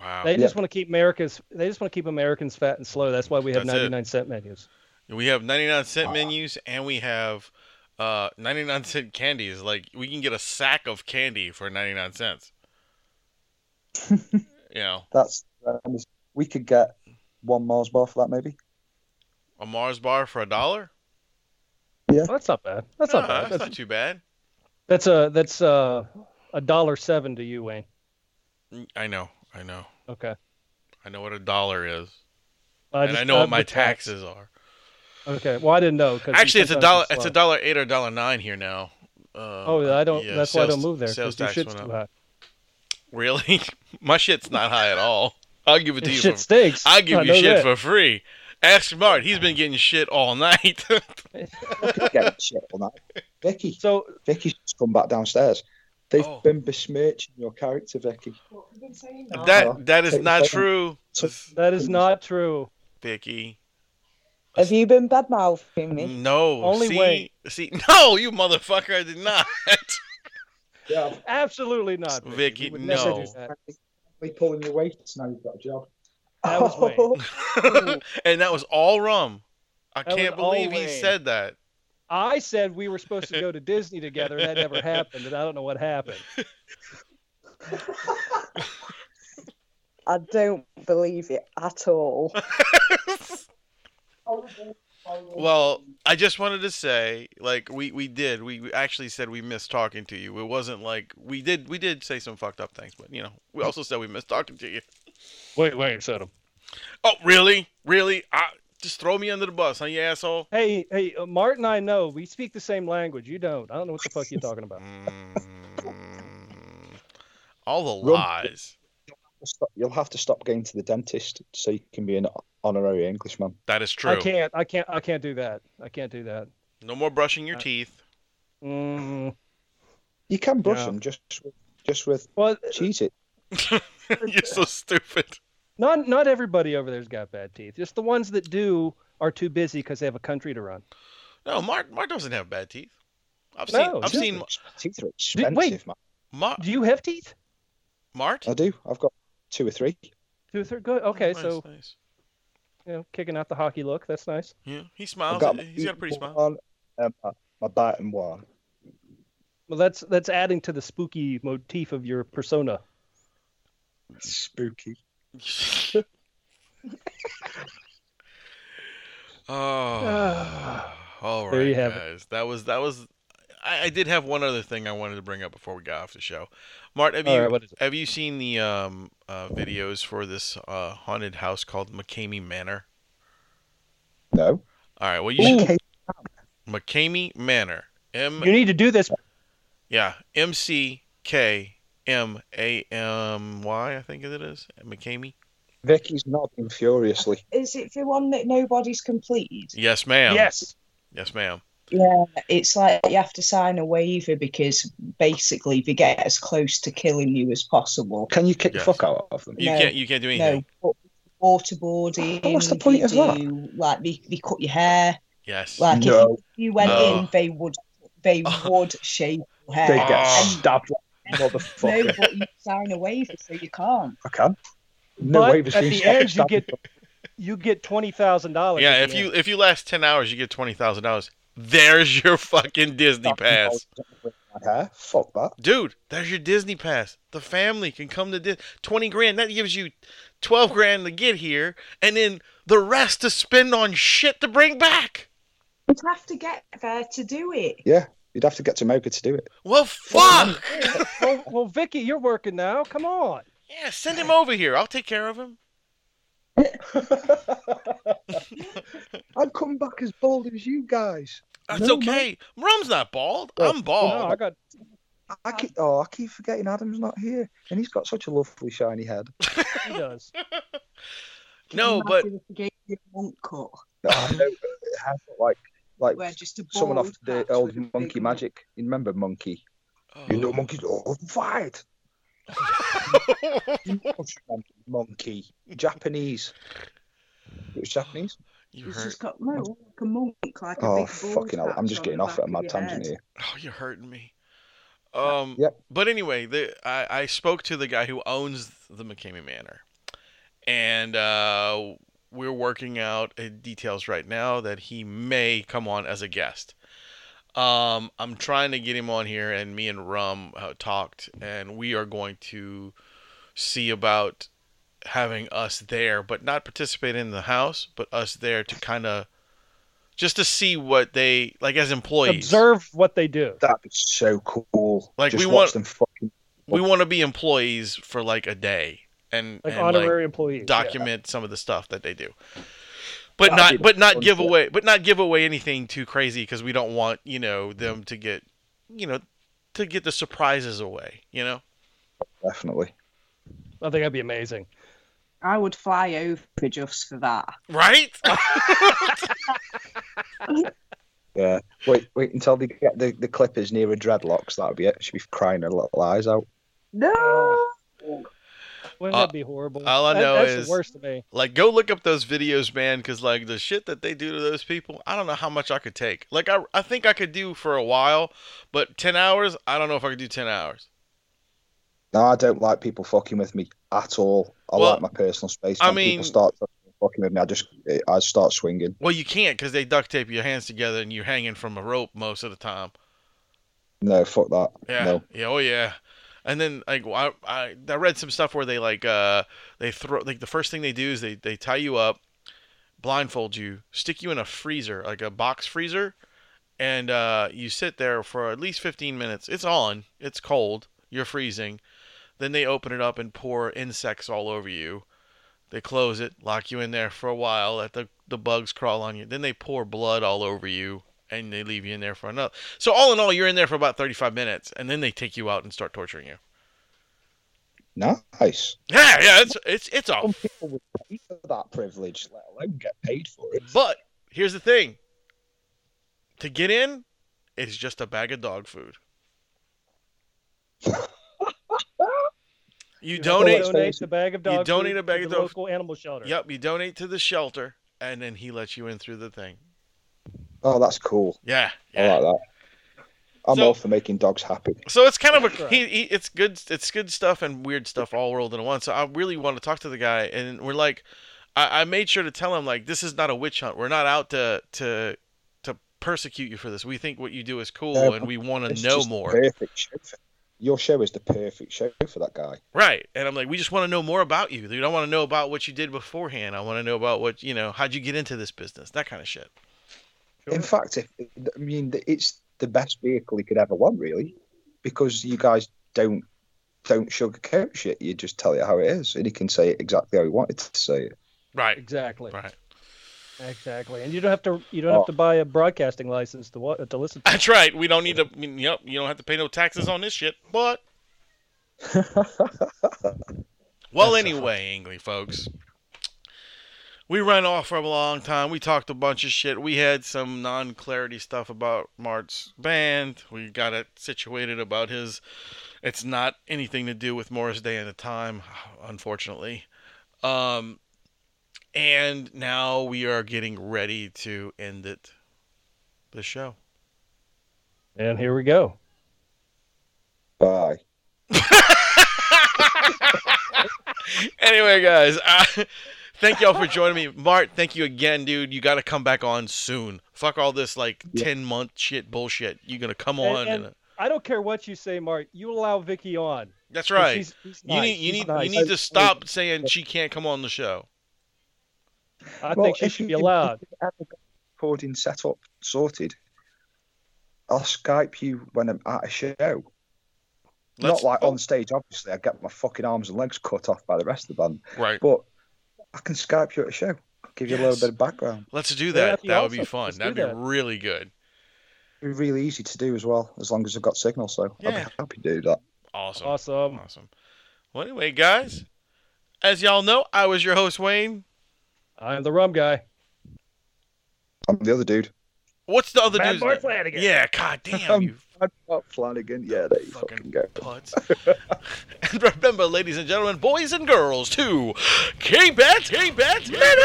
Wow. They Yeah. just want to keep Americans They just want to keep Americans fat and slow. That's why we have That's it. 99 cent menus. We have 99 cent menus and we have uh 99 cent candies. Like we can get a sack of candy for 99 cents. you know, That's um, we could get one Mars bar for that maybe. a Mars bar for a dollar? Well, that's not bad. That's No, not bad. That's That's, not too bad. that's a that's a a dollar seven to you, Wayne. I know. I know. Okay. I know what a dollar is. I and just- I know what uh, my the tax. taxes are. Okay. Well, I didn't know. 'cause you Actually, it's a dollar. It's a dollar eight or dollar nine here now. Uh, Oh, I don't. yeah, that's why I don't move there. Sales Because your tax shit's went too up. High. Really? My shit's not high at all. I'll give it to Your you. shit for, stinks. I'll give I you shit that. for free. Ask Mart. He's been getting shit all night. Getting shit all night. Vicky, So Vicky's just come back downstairs. They've Oh. been besmirching your character, Vicky. that that is not true, that is not true. Vicky. Have you been bad mouthing me? No. Only see, way. See, no, you motherfucker, I did not. Yeah, Absolutely not. Vicky, We would never no. do that. we pulling your weight. Now you've got a job. That was Wayne. and that was all rum. I That can't believe he Wayne. said that. I said we were supposed to go to Disney together. and That never happened, and I don't know what happened. I don't believe it at all. Oh, Well, I just wanted to say, like we we did, we we actually said we missed talking to you. It wasn't like we did we did say some fucked up things, but you know, we also said we missed talking to you. Wait, wait, said him. Oh, really? Really? I, just throw me under the bus, huh, you asshole? Hey, hey, uh, Martin, I know we speak the same language. You don't. I don't know what the fuck you're talking about. Mm, all the Rum. Lies. Stop- You'll have to stop going to the dentist so you can be an honorary Englishman. That is true. I can't. I can't. I can't do that. I can't do that. No more brushing Uh, your teeth. Mm, You can brush Yeah. them just with, just with well, cheese it. You're so stupid. not not everybody over there's got bad teeth. Just the ones that do are too busy because they have a country to run. No, Mark Mark doesn't have bad teeth. I've No, seen I've he seen Teeth are wait. expensive, man. Mar- Do you have teeth? Mart. I do. I've got two or three. Two or three. Good. Okay, Nice, so nice. you know, kicking out the hockey look. That's nice. Yeah, he smiles. got my He's got a pretty smile. one, um, my, my biting one. Well, that's that's adding to the spooky motif of your persona. Spooky. oh, all right, There you have it. guys. That was that was. I, I did have one other thing I wanted to bring up before we got off the show. Mart, have All you right, what is it? have you seen the um uh, videos for this uh, haunted house called McKamey Manor? No. All right, well you should Okay. McKamey Manor. M You need to do this. yeah M C K M A M Y I think it is McKamey. Vicky's nodding furiously. Is it the one that nobody's completed? Yes, ma'am. Yes. Yes, ma'am. Yeah, it's like you have to sign a waiver because basically they get as close to killing you as possible. Can you kick Yes. the fuck out of them? You No, can't you can't do anything. No, wa- waterboarding. What's the point they of that? Like they, they cut your hair. Yes. Like if No. you, you went No. in, they would they would shave your hair. They get Oh. stabbed like a No, but you sign a waiver, so you can't. I can. No But way at the end, you get you get twenty thousand dollars. Yeah, if you if you last ten hours, you get twenty thousand dollars. There's your fucking Disney pass, my. Fuck that. dude. There's your Disney pass. The family can come to Dis- twenty grand. That gives you twelve grand to get here, and then the rest to spend on shit to bring back. You'd have to get there to do it. Yeah, you'd have to get to America to do it. Well, fuck. well, well, Vicky, you're working now. Come on. yeah, send him over here. I'll take care of him. I'd come back as bald as you guys. That's No, okay. Rum's not bald. I'm bald. No, I got. I keep, oh, I keep forgetting Adam's not here, and he's got such a lovely shiny head. He does. No, but Imagine if they gave you a monk cut. I know, but like like Where just someone off the old Monkey Magic. You remember Monkey? Oh. You know Monkey's oh, fight. Monkey, Japanese. It was Japanese. you He's hurt. just got no, like a monk, like a Oh big fucking hell! I'm just getting off at a back mad of tangent here. Oh, you're hurting me. Um, Yep. But anyway, the I, I spoke to the guy who owns the McKamey Manor, and uh, we're working out uh, details right now that he may come on as a guest. Um, I'm trying to get him on here, and me and Rum uh, talked, and we are going to see about having us there, but not participate in the house, but us there to kind of just to see what they like as employees. Observe what they do. That'd be so cool. Like, just we watch want- them fucking. we want to be employees for like a day and, Like and honorary like employees. yeah. document some of the stuff that they do but That'd not but not give away but not give away anything too crazy because we don't want you know them to get you know to get the surprises away you know Definitely. I think that'd be amazing. I would fly over just for that. Right? Yeah. Wait, wait until they get the, the clippers near her dreadlocks. That'll be it. She'll be crying her little eyes out. No. Ah. Wouldn't Uh, that be horrible? all I That- know that's is- the worst to me. like, go look up those videos, man, because, like, the shit that they do to those people, I don't know how much I could take. Like, I, I think I could do for a while, but 10 hours, I don't know if I could do 10 hours. No, I don't like people fucking with me at all. I Well, like my personal space. I mean- people start fucking with me, I just I start swinging. Well, you can't because they duct tape your hands together and you're hanging from a rope most of the time. No, fuck that. Yeah. No. Yeah. Oh yeah. And then like I, I I read some stuff where they like uh they throw like the first thing they do is they they tie you up, blindfold you, stick you in a freezer like a box freezer, and uh you sit there for at least 15 minutes. It's on. It's cold. You're freezing. Then they open it up and pour insects all over you. They close it, lock you in there for a while, let the, the bugs crawl on you. Then they pour blood all over you and they leave you in there for another. So all in all, you're in there for about 35 minutes, and then they take you out and start torturing you. Nice. Yeah, yeah, it's it's it's Some people would pay for that privilege, let alone get paid for it. But here's the thing: to get in, it's just a bag of dog food. You You donate. donate the bag of dog You donate food a bag to of the dog- local animal shelter. Yep, you donate to the shelter, and then he lets you in through the thing. Oh, that's cool. Yeah, I like that. I'm So- all for making dogs happy. So it's kind of a he, he it's good it's good stuff and weird stuff all rolled into one. So I really want to talk to the guy and we're like I, I made sure to tell him like this is not a witch hunt. We're not out to to to persecute you for this. We think what you do is cool Yeah, and we want to know just more. Perfect show. Your show is the perfect show for that guy. Right. And I'm like, we just want to know more about you. We don't want to know about what you did beforehand. I want to know about what you know, how'd you get into this business? That kind of shit. In fact, if, I mean, it's the best vehicle he could ever want, really, because you guys don't don't sugarcoat shit. You just tell it how it is, and he can say it exactly how he wanted to say it. Right. Exactly. Right. Exactly. And you don't have to you don't Oh. have to buy a broadcasting license to wa- to listen to. That's right. We don't need to I mean, yep, you don't have to pay no taxes on this shit. But Well, anyway, Angley folks, we ran off for a long time. We talked a bunch of shit. We had some non-clarity stuff about Mart's band. We got it situated about his. It's not anything to do with Morris Day at the time, unfortunately. Um, and now we are getting ready to end it. The show. And here we go. Bye. anyway, guys, uh, thank y'all for joining me. Mart, thank you again, dude. You got to come back on soon. Fuck all this like Yeah. 10 month shit bullshit. You're going to come And- on. and And, uh, I don't care what you say, Mark. You allow Vicky on. That's right. He's, he's you nice. need you He's need nice. you need to stop saying she can't come on the show. I Well, think she if should be allowed. if you ever recording set up sorted, I'll Skype you when I'm at a show. Let's, Not like oh on stage, obviously. I get my fucking arms and legs cut off by the rest of the band, right. but I can Skype you at a show. Give you a little bit of background. Let's do Yeah, that. that'd be that would be fun. Let's That'd be that. really good. It'd be really easy to do as well, as long as I've got signal. So yeah. I'd be happy to do that. Awesome. Awesome. Awesome. Well, anyway, guys, as y'all know, I was your host, Wayne. I'm the rum guy. I'm the other dude. What's the other dude? dude's Boy? Flannagan. Yeah, god damn Um, you I'm oh, Flannagan. Yeah, there you fucking fucking go. putz. and remember, ladies and gentlemen, boys and girls, to keep it, keep it metal.